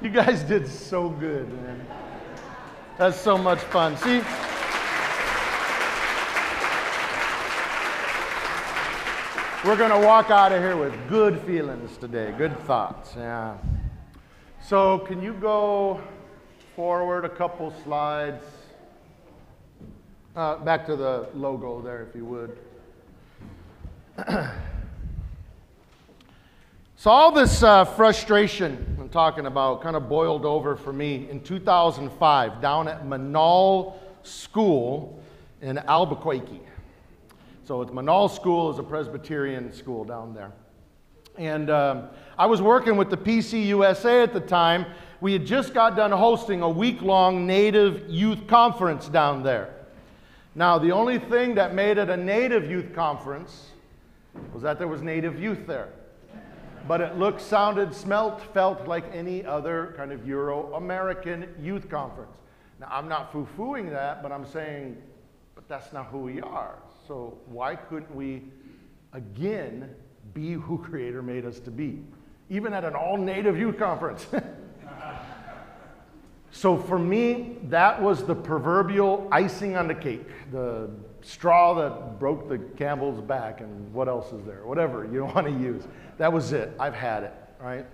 You guys did so good, man. That's so much fun. See? We're going to walk out of here with good feelings today, good thoughts. Yeah. So, can you go forward a couple slides? Uh, back to the logo there, if you would. [CLEARS THROAT] so, all this uh, frustration I'm talking about kind of boiled over for me in 2005 down at Menaul School in Albuquerque. So it's Menaul School is a Presbyterian school down there. And um, I was working with the PCUSA at the time. We had just got done hosting a week long Native Youth Conference down there. Now, the only thing that made it a Native Youth Conference was that there was Native youth there. But it looked, sounded, smelt, felt like any other kind of Euro American youth conference. Now, I'm not foo fooing that, but I'm saying, but that's not who we are. So why couldn't we again be who Creator made us to be? Even at an all native youth conference. [LAUGHS] so for me, that was the proverbial icing on the cake, the straw that broke the camel's back, and what else is there? Whatever you [LAUGHS] want to use. That was it. I've had it, right?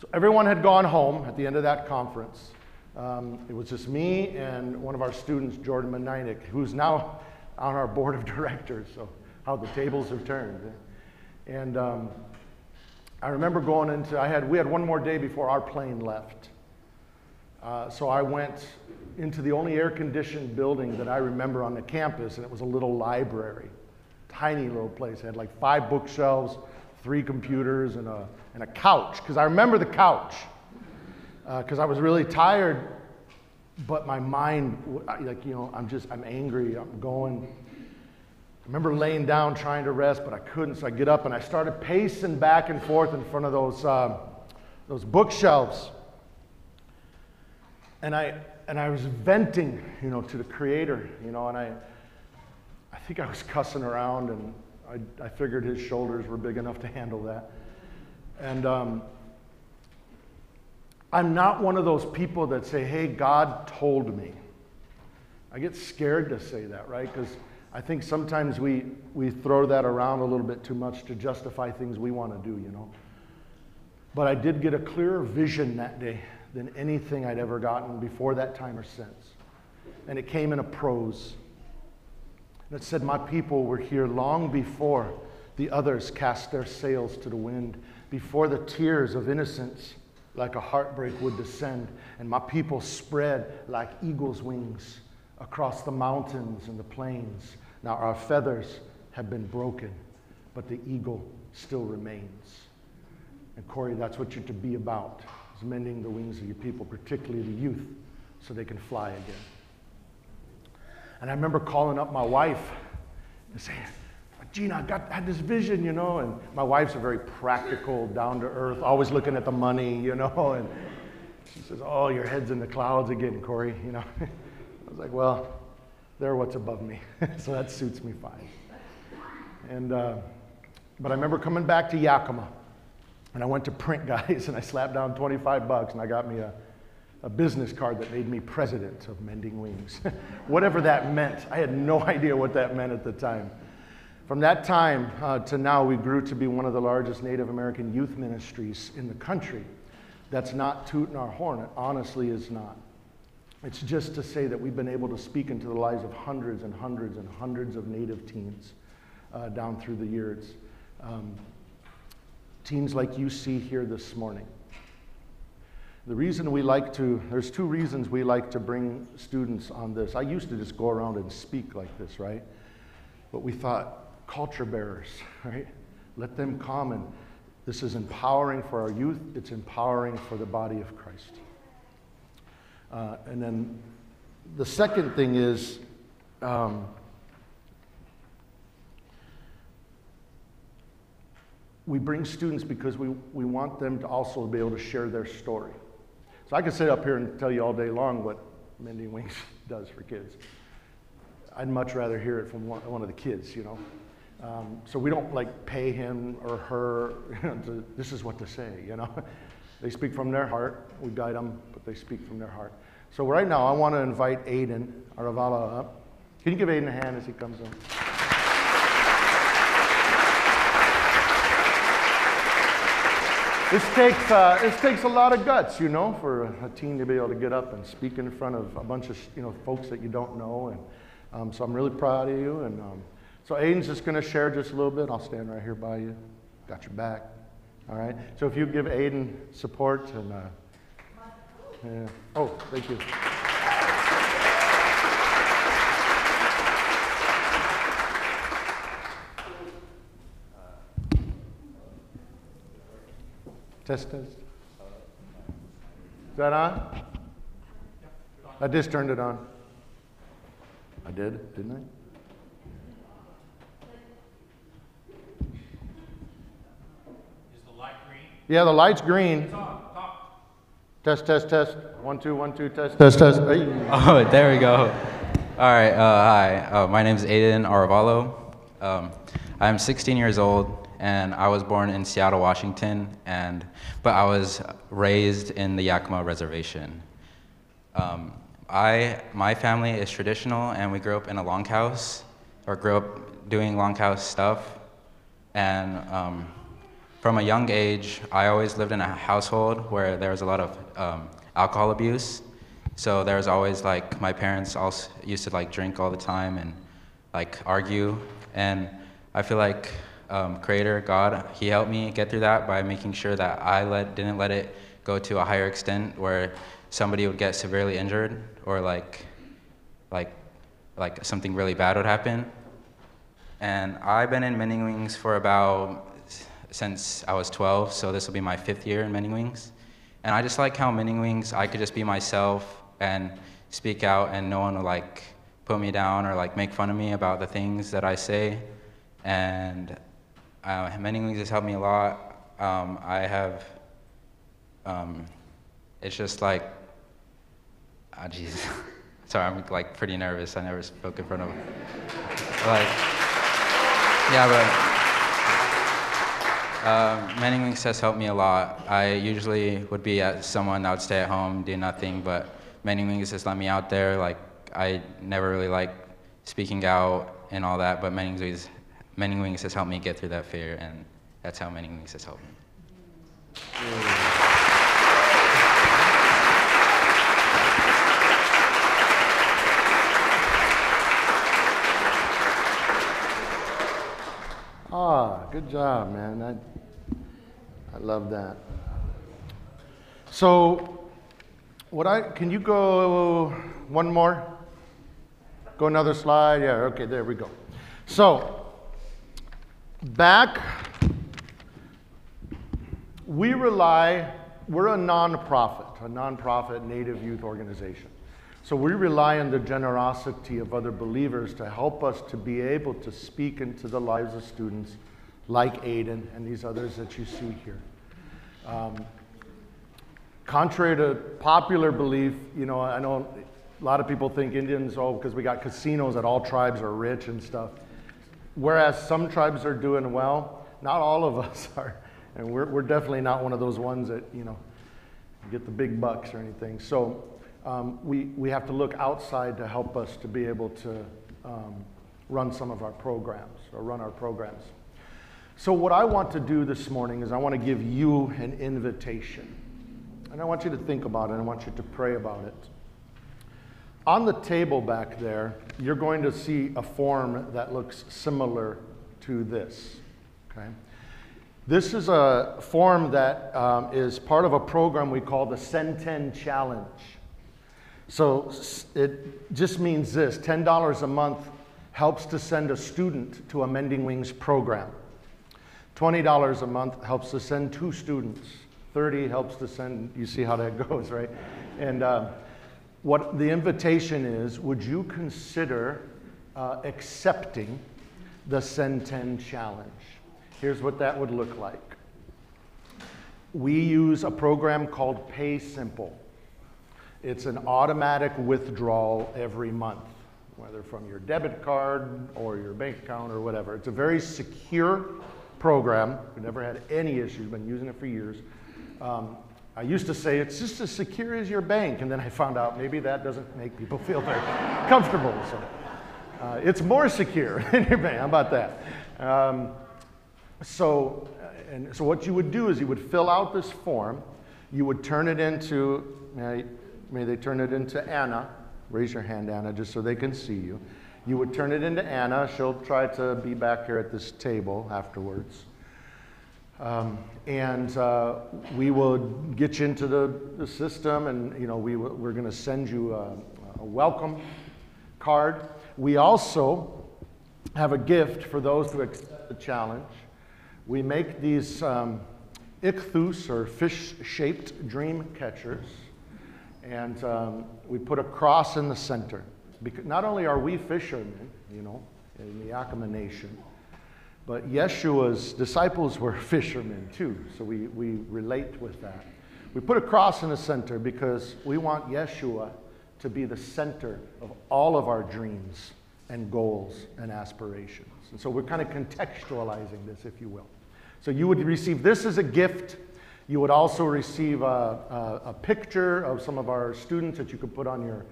So everyone had gone home at the end of that conference. Um, it was just me and one of our students, Jordan Meninick, who's now on our board of [LAUGHS] directors, so how the tables have turned. And um, I remember going into, I had, we had one more day before our plane left. Uh, so I went into the only air conditioned building that I remember on the campus, and it was a little library. Tiny little place. It had like five bookshelves, three computers, and a, and a couch, because I remember the couch. Because uh, I was really tired but my mind, like, you know, I'm just, I'm angry, I'm going. I remember laying down trying to rest, but I couldn't, so I get up and I started pacing back and forth in front of those, uh, those bookshelves. And I, and I was venting, you know, to the Creator, you know, and I, I think I was cussing around, and I, I figured his shoulders were big enough to handle that. And um, I'm not one of those people that say, hey, God told me. I get scared to say that, right? Because I think sometimes we, we throw that around a little bit too much to justify things we want to do, you know. But I did get a clearer vision that day than anything I'd ever gotten before that time or since. And it came in a prose. And it said, My people were here long before the others cast their sails to the wind, before the tears of innocence like a heartbreak would descend, and my people spread like eagle's wings across the mountains and the plains. Now, our feathers have been broken, but the eagle still remains. And Corey, that's what you're to be about, is mending the wings of your people, particularly the youth, so they can fly again. And I remember calling up my wife and saying, Gina, I got had this vision, you know, and my wife's a very practical, down to earth, always looking at the money, you know, [LAUGHS] and she says, Oh, your head's in the clouds again, Corey, you know. [LAUGHS] I was like, Well, they're what's above me, [LAUGHS] so that suits me fine. And uh, but I remember coming back to Yakima, and I went to Print Guys, and I slapped down 25 bucks, and I got me a, a business card that made me president of Mending Wings. Whatever that meant, I had no idea what that meant at the time. From that time uh, to now, we grew to be one of the largest Native American youth ministries in the country. That's not tooting our horn, it honestly is not. It's just to say that we've been able to speak into the lives of hundreds and hundreds and hundreds of Native teens uh, down through the years. Um, teens like you see here this morning. The reason we like to, there's two reasons we like to bring students on this. I used to just go around and speak like this, right? But we thought, culture bearers, right? Let them come and this is empowering for our youth, it's empowering for the body of Christ. Uh, and then the second thing is um, we bring students because we, we want them to also be able to share their story. So I could sit up here and tell you all day long what Mending Wings [LAUGHS] does for kids. I'd much rather hear it from one, one of the kids, you know. Um, so we don't like pay him or her, [LAUGHS] to, this is what to say, you know. [LAUGHS] they speak from their heart. We guide them, but they speak from their heart. So right now, I want to invite Aiden Aravala up. Can you give Aiden a hand as he comes in? This takes, uh, this takes a lot of guts, you know, for a teen to be able to get up and speak in front of a bunch of, you know, folks that you don't know. And um, so I'm really proud of you. And um, so Aiden's just going to share just a little bit. I'll stand right here by you. Got your back. All right. So if you give Aiden support and, uh, yeah. oh, thank you. Test, test. Is that on? I just turned it on. I did, didn't I? Is the light green? Yeah, the light's green. Test, test, test. One, two, one, two, test, test, test. Hey. Oh, there we go. All right, uh, hi. Uh, my name is Aiden Aravalo. Um, I'm 16 years old, and I was born in Seattle, Washington, and but I was raised in the Yakima Reservation. Um, I, my family is traditional, and we grew up in a longhouse, or grew up doing longhouse stuff. And um, from a young age, I always lived in a household where there was a lot of um, alcohol abuse. So there was always like my parents also used to like drink all the time and like argue. And I feel like um, Creator God, He helped me get through that by making sure that I let didn't let it go to a higher extent where somebody would get severely injured or like like like something really bad would happen. And I've been in Mending Wings for about since I was 12, so this will be my fifth year in Mending Wings. And I just like how Mending Wings, I could just be myself and speak out, and no one will like put me down or like make fun of me about the things that I say. And uh, Wings has helped me a lot. Um, I have, um, it's just like, ah, oh, Jesus. [LAUGHS] Sorry, I'm like pretty nervous. I never spoke in front of, like, yeah, but. Um, Mending Wings has helped me a lot. I usually would be at someone that would stay at home, do nothing, but Mending Wings has let me out there. Like, I never really like speaking out and all that, but Mending Wings, Mending Wings has helped me get through that fear, and that's how Mending Wings has helped me. Ah, good job, man. I, I love that. So, what I can you go one more? Go another slide. Yeah. Okay. There we go. So, back, we rely, we're a nonprofit, a nonprofit Native youth organization. So we rely on the generosity of other believers to help us to be able to speak into the lives of students like Aiden and these others that you see here. Um, contrary to popular belief, you know, I know a lot of people think Indians, oh, because we got casinos that all tribes are rich and stuff. Whereas some tribes are doing well, not all of us [LAUGHS] are. And we're, we're definitely not one of those ones that, you know, get the big bucks or anything. So um, we, we have to look outside to help us to be able to um, run some of our programs or run our programs. So, what I want to do this morning is I want to give you an invitation. And I want you to think about it, I want you to pray about it. On the table back there, you're going to see a form that looks similar to this. Okay? This is a form that um, is part of a program we call the Send Challenge. So it just means this $10 a month helps to send a student to a Mending Wings program. $20 a month helps to send two students. 30 helps to send, you see how that [LAUGHS] goes, right? And uh, what the invitation is would you consider uh, accepting the Send 10 challenge? Here's what that would look like. We use a program called PaySimple. It's an automatic withdrawal every month, whether from your debit card or your bank account or whatever. It's a very secure program. We've never had any issues, been using it for years. Um, I used to say it's just as secure as your bank, and then I found out maybe that doesn't make people [LAUGHS] feel very comfortable. So uh, it's more secure [LAUGHS] than your bank. How about that? Um, so, uh, and so what you would do is you would fill out this form. You would turn it into. Uh, May they turn it into Anna. Raise your hand, Anna, just so they can see you. You would turn it into Anna. She'll try to be back here at this table afterwards. Um, and uh, we will get you into the, the system, and you know we, we're going to send you a, a, welcome card. We also have a gift for those who accept the challenge. We make these um, ichthus or fish-shaped dream catchers. And um, we put a cross in the center. Because not only are we fishermen, you know, in the Yakama Nation, but Yeshua's disciples were [LAUGHS] fishermen too. So we, we relate with that. We put a cross in the center because we want Yeshua to be the center of all of our dreams and goals and aspirations. And so we're kind of contextualizing this, if you will. So you would receive this as a gift you would also receive a, a, a, picture of some of our students that you could put on your,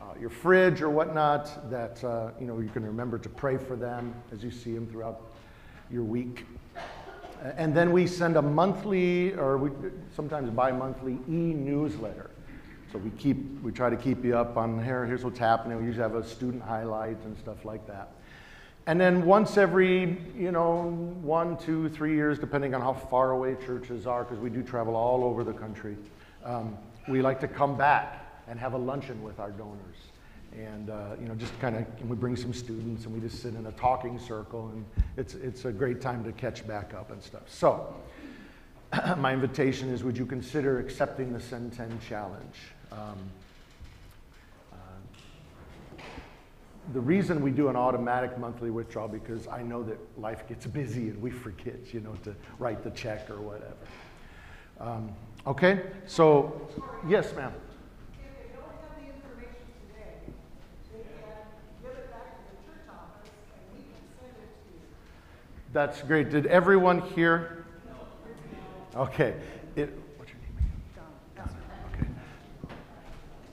uh, your fridge or whatnot that uh, you, know, you can remember to pray for them as you see them throughout your week. And then we send a monthly or we, sometimes bi-monthly e-newsletter. So we keep, we try to keep you up on here, here's what's happening. We usually have a student highlights and stuff like that. And then once every, you know, one, two, three years, depending on how far away churches are, because we do travel all over the country, um, we like to come back and have a luncheon with our donors. And, uh, you know, just kind of, we bring some students and we just sit in a talking circle, and it's, it's a great time to catch back up and stuff. So, [CLEARS THROAT] my invitation is would you consider accepting the Send 10 challenge? Um, the reason we do an automatic monthly withdrawal because I know that life gets busy and we forget, you know, to write the check or whatever. Um, okay, so yes, ma'am. That's great. Did everyone hear? Okay. It,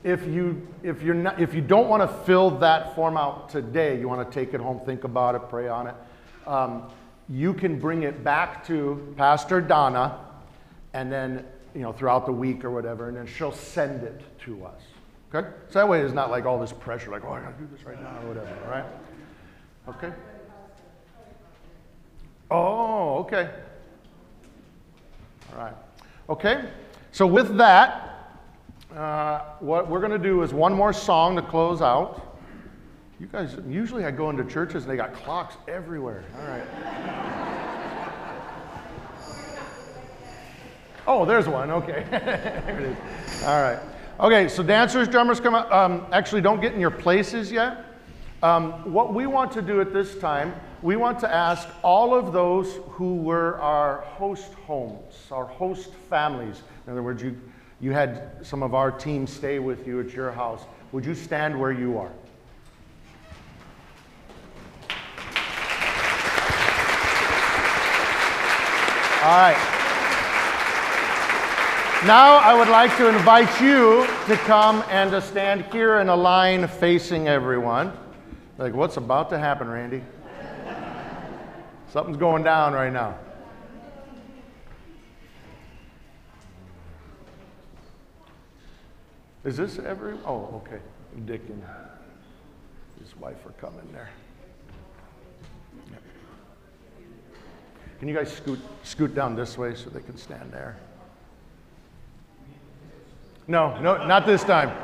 if you if you're not if you don't want to fill that form out today, you want to take it home, think about it, pray on it. Um, you can bring it back to Pastor Donna, and then you know throughout the week or whatever, and then she'll send it to us. Okay, so that way it's not like all this pressure, like oh I gotta do this right now or whatever. All right? Okay. Oh, okay. All right. Okay. So with that. Uh, what we're going to do is one more song to close out. You guys, usually I go into churches and they got clocks everywhere. All right. Oh, there's one. Okay. [LAUGHS] there it is. All right. Okay, so dancers, drummers, come up. Um, actually, don't get in your places yet. Um, what we want to do at this time, we want to ask all of those who were our host homes, our host families. In other words, you, you had some of our team stay with you at your house. Would you stand where you are? All right. Now I would like to invite you to come and to stand here in a line facing everyone. Like, what's about to happen, Randy? Something's going down right now. Is this every? Oh, okay. Dick and his wife are coming there. Can you guys scoot, scoot down this way so they can stand there? No, no, not this time.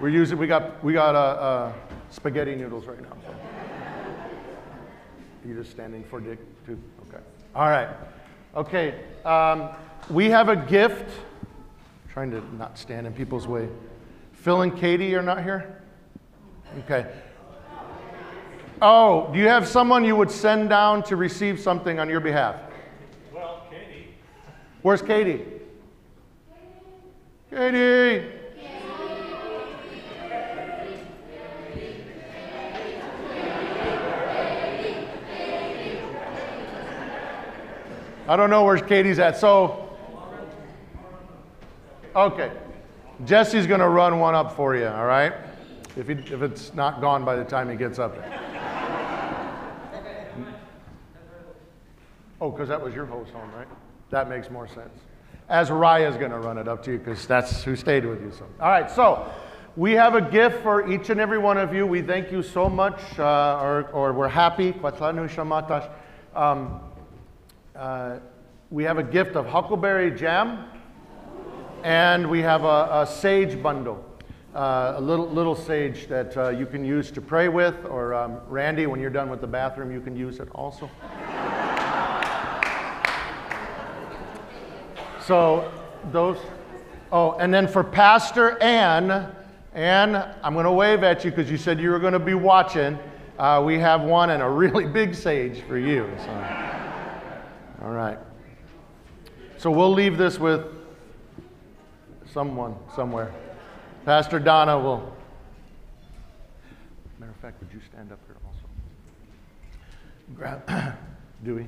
We're using, we got, we got uh, uh, spaghetti noodles right now. You just standing for Dick too? Okay. All right. Okay. Um, we have a gift. I'm trying to not stand in people's way. Phil and Katie are not here? Okay. Oh, do you have someone you would send down to receive something on your behalf? Well, Katie. Where's Katie? Katie! I don't know where Katie's at. So, okay. Jesse's going to run one up for you, all right? If, he, if it's not gone by the time he gets up there. Oh, because that was your host home, right? That makes more sense. As Raya's going to run it up to you because that's who stayed with you. So, all right. So, we have a gift for each and every one of you. We thank you so much, uh, or, or we're happy. Um, uh, we have a gift of huckleberry jam, and we have a, a sage bundle, uh, a little, little sage that uh, you can use to pray with, or um, Randy, when you're done with the bathroom, you can use it also. so, those, oh, and then for Pastor Ann, Ann, I'm going to wave at you because you said you were going to be watching. Uh, we have one and a really [LAUGHS] big sage for you. So. All right. So we'll leave this with someone somewhere. Pastor Donna will. Matter of fact, would you stand up here also? Grab, [COUGHS] Dewey.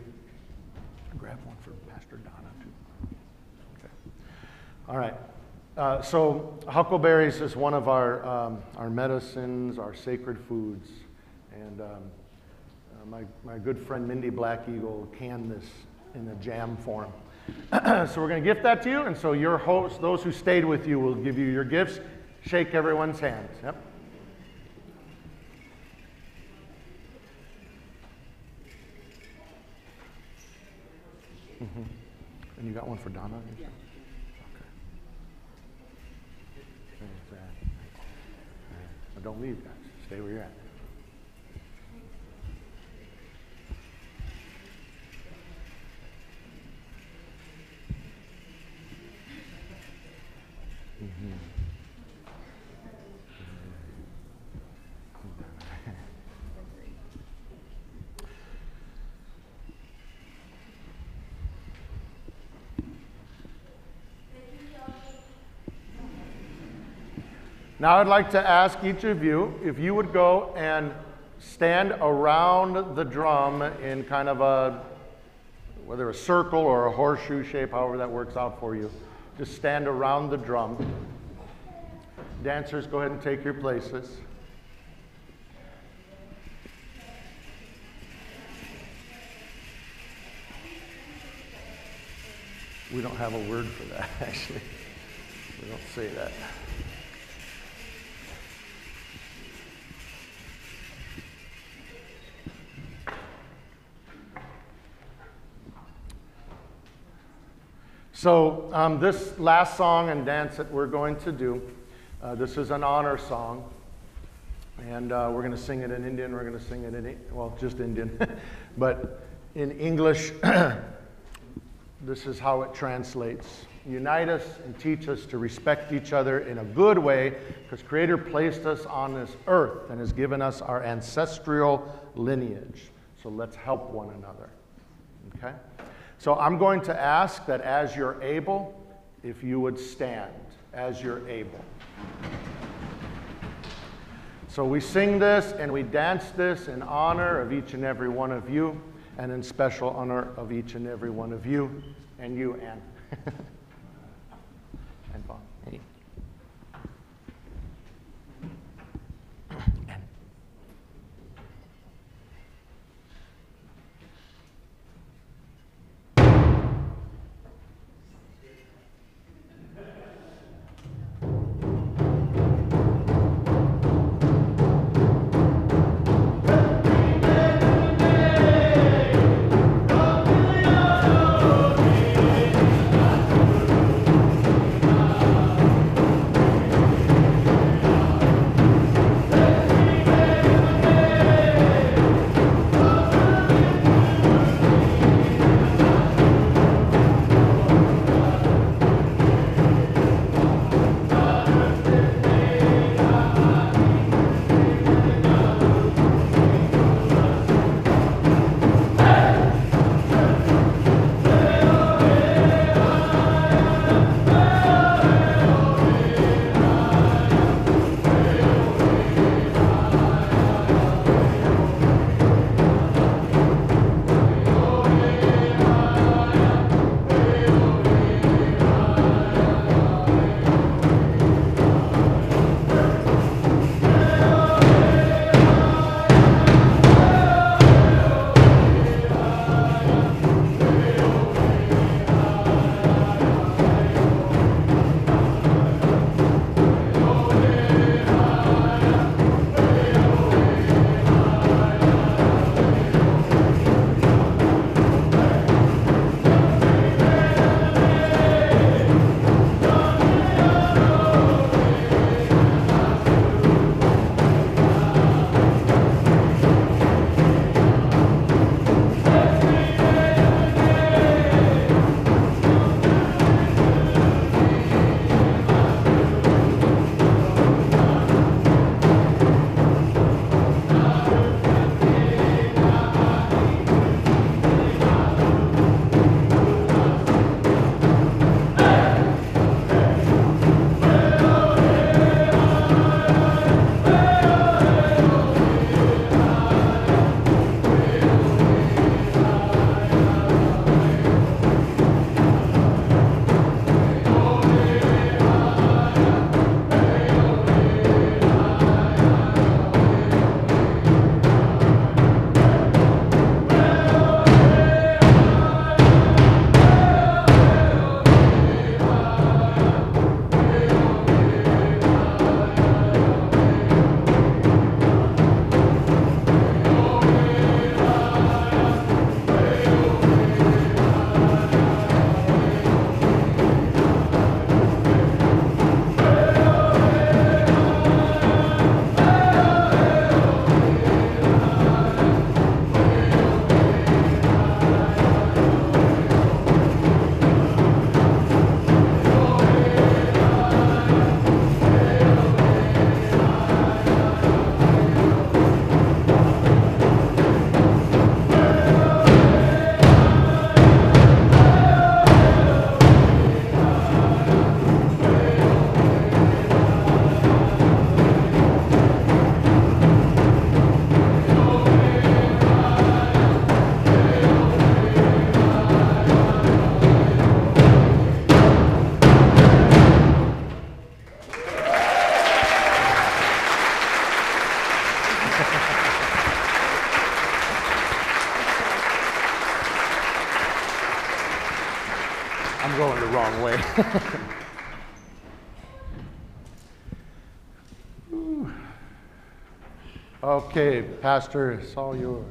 Grab one for Pastor Donna too. Okay. All right. Uh, so huckleberries is one of our um, our medicines, our sacred foods, and um, uh, my my good friend Mindy Black Eagle canned this in a jam form. [CLEARS THROAT] so we're going to gift that to you, and so your host, those who stayed with you, will give you your gifts. Shake everyone's hands. Yep. Mm-hmm. And you got one for Donna? Yeah. Okay. Don't leave, guys. Stay where you're at. Mm-hmm. Now, I'd like to ask each of you if you would go and stand around the drum in kind of a, whether a circle or a horseshoe shape, however that works out for you. Just stand around the drum. Dancers, go ahead and take your places. We don't have a word for that, [LAUGHS] actually. We don't say that. So, um, this last song and dance that we're going to do, uh, this is an honor song. And uh, we're going to sing it in Indian, we're going to sing it in, well, just Indian. [LAUGHS] but in English, [CLEARS THROAT] this is how it translates Unite us and teach us to respect each other in a good way, because Creator placed us on this earth and has given us our ancestral lineage. So let's help one another. Okay? So I'm going to ask that as you're able, if you would stand as you're able. So we sing this and we dance this in honor of each and every one of you, and in special honor of each and every one of you, and you, Anne. [LAUGHS] [LAUGHS] okay, Pastor, it's all yours.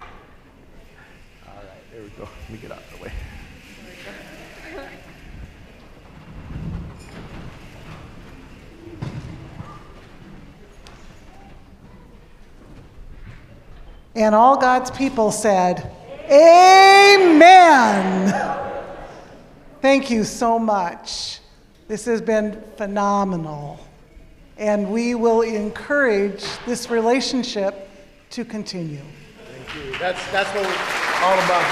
All right, there we go. Let me get out of the way. And all God's people said, Amen. Thank you so much. This has been phenomenal. And we will encourage this relationship to continue. Thank you. That's, that's what we're all about.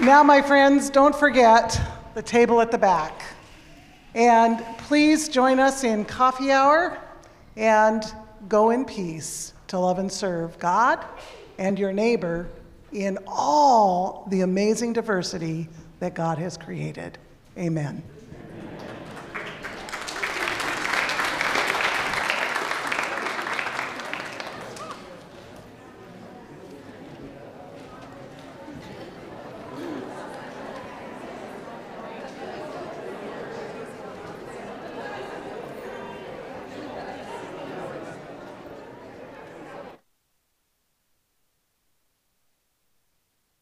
Now, my friends, don't forget the table at the back. And please join us in coffee hour and go in peace to love and serve God and your neighbor in all the amazing diversity that God has created. Amen.